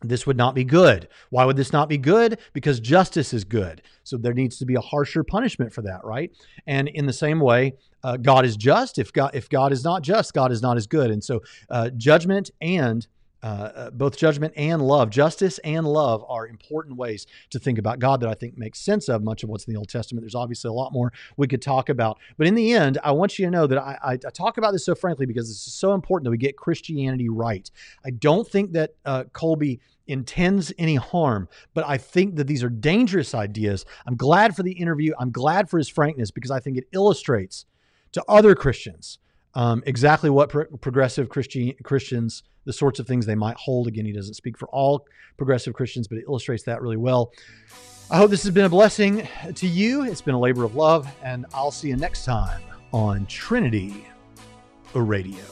Speaker 1: This would not be good. Why would this not be good? Because justice is good. So there needs to be a harsher punishment for that, right? And in the same way, uh, God is just. If God if God is not just, God is not as good. And so uh, judgment and uh, uh, both judgment and love, justice and love are important ways to think about God that I think makes sense of much of what's in the Old Testament. There's obviously a lot more we could talk about. But in the end, I want you to know that I, I, I talk about this so frankly because it's so important that we get Christianity right. I don't think that uh, Colby intends any harm, but I think that these are dangerous ideas. I'm glad for the interview. I'm glad for his frankness because I think it illustrates to other Christians um, exactly what pro- progressive Christian Christians, the sorts of things they might hold. Again, he doesn't speak for all progressive Christians, but it illustrates that really well. I hope this has been a blessing to you. It's been a labor of love, and I'll see you next time on Trinity Radio.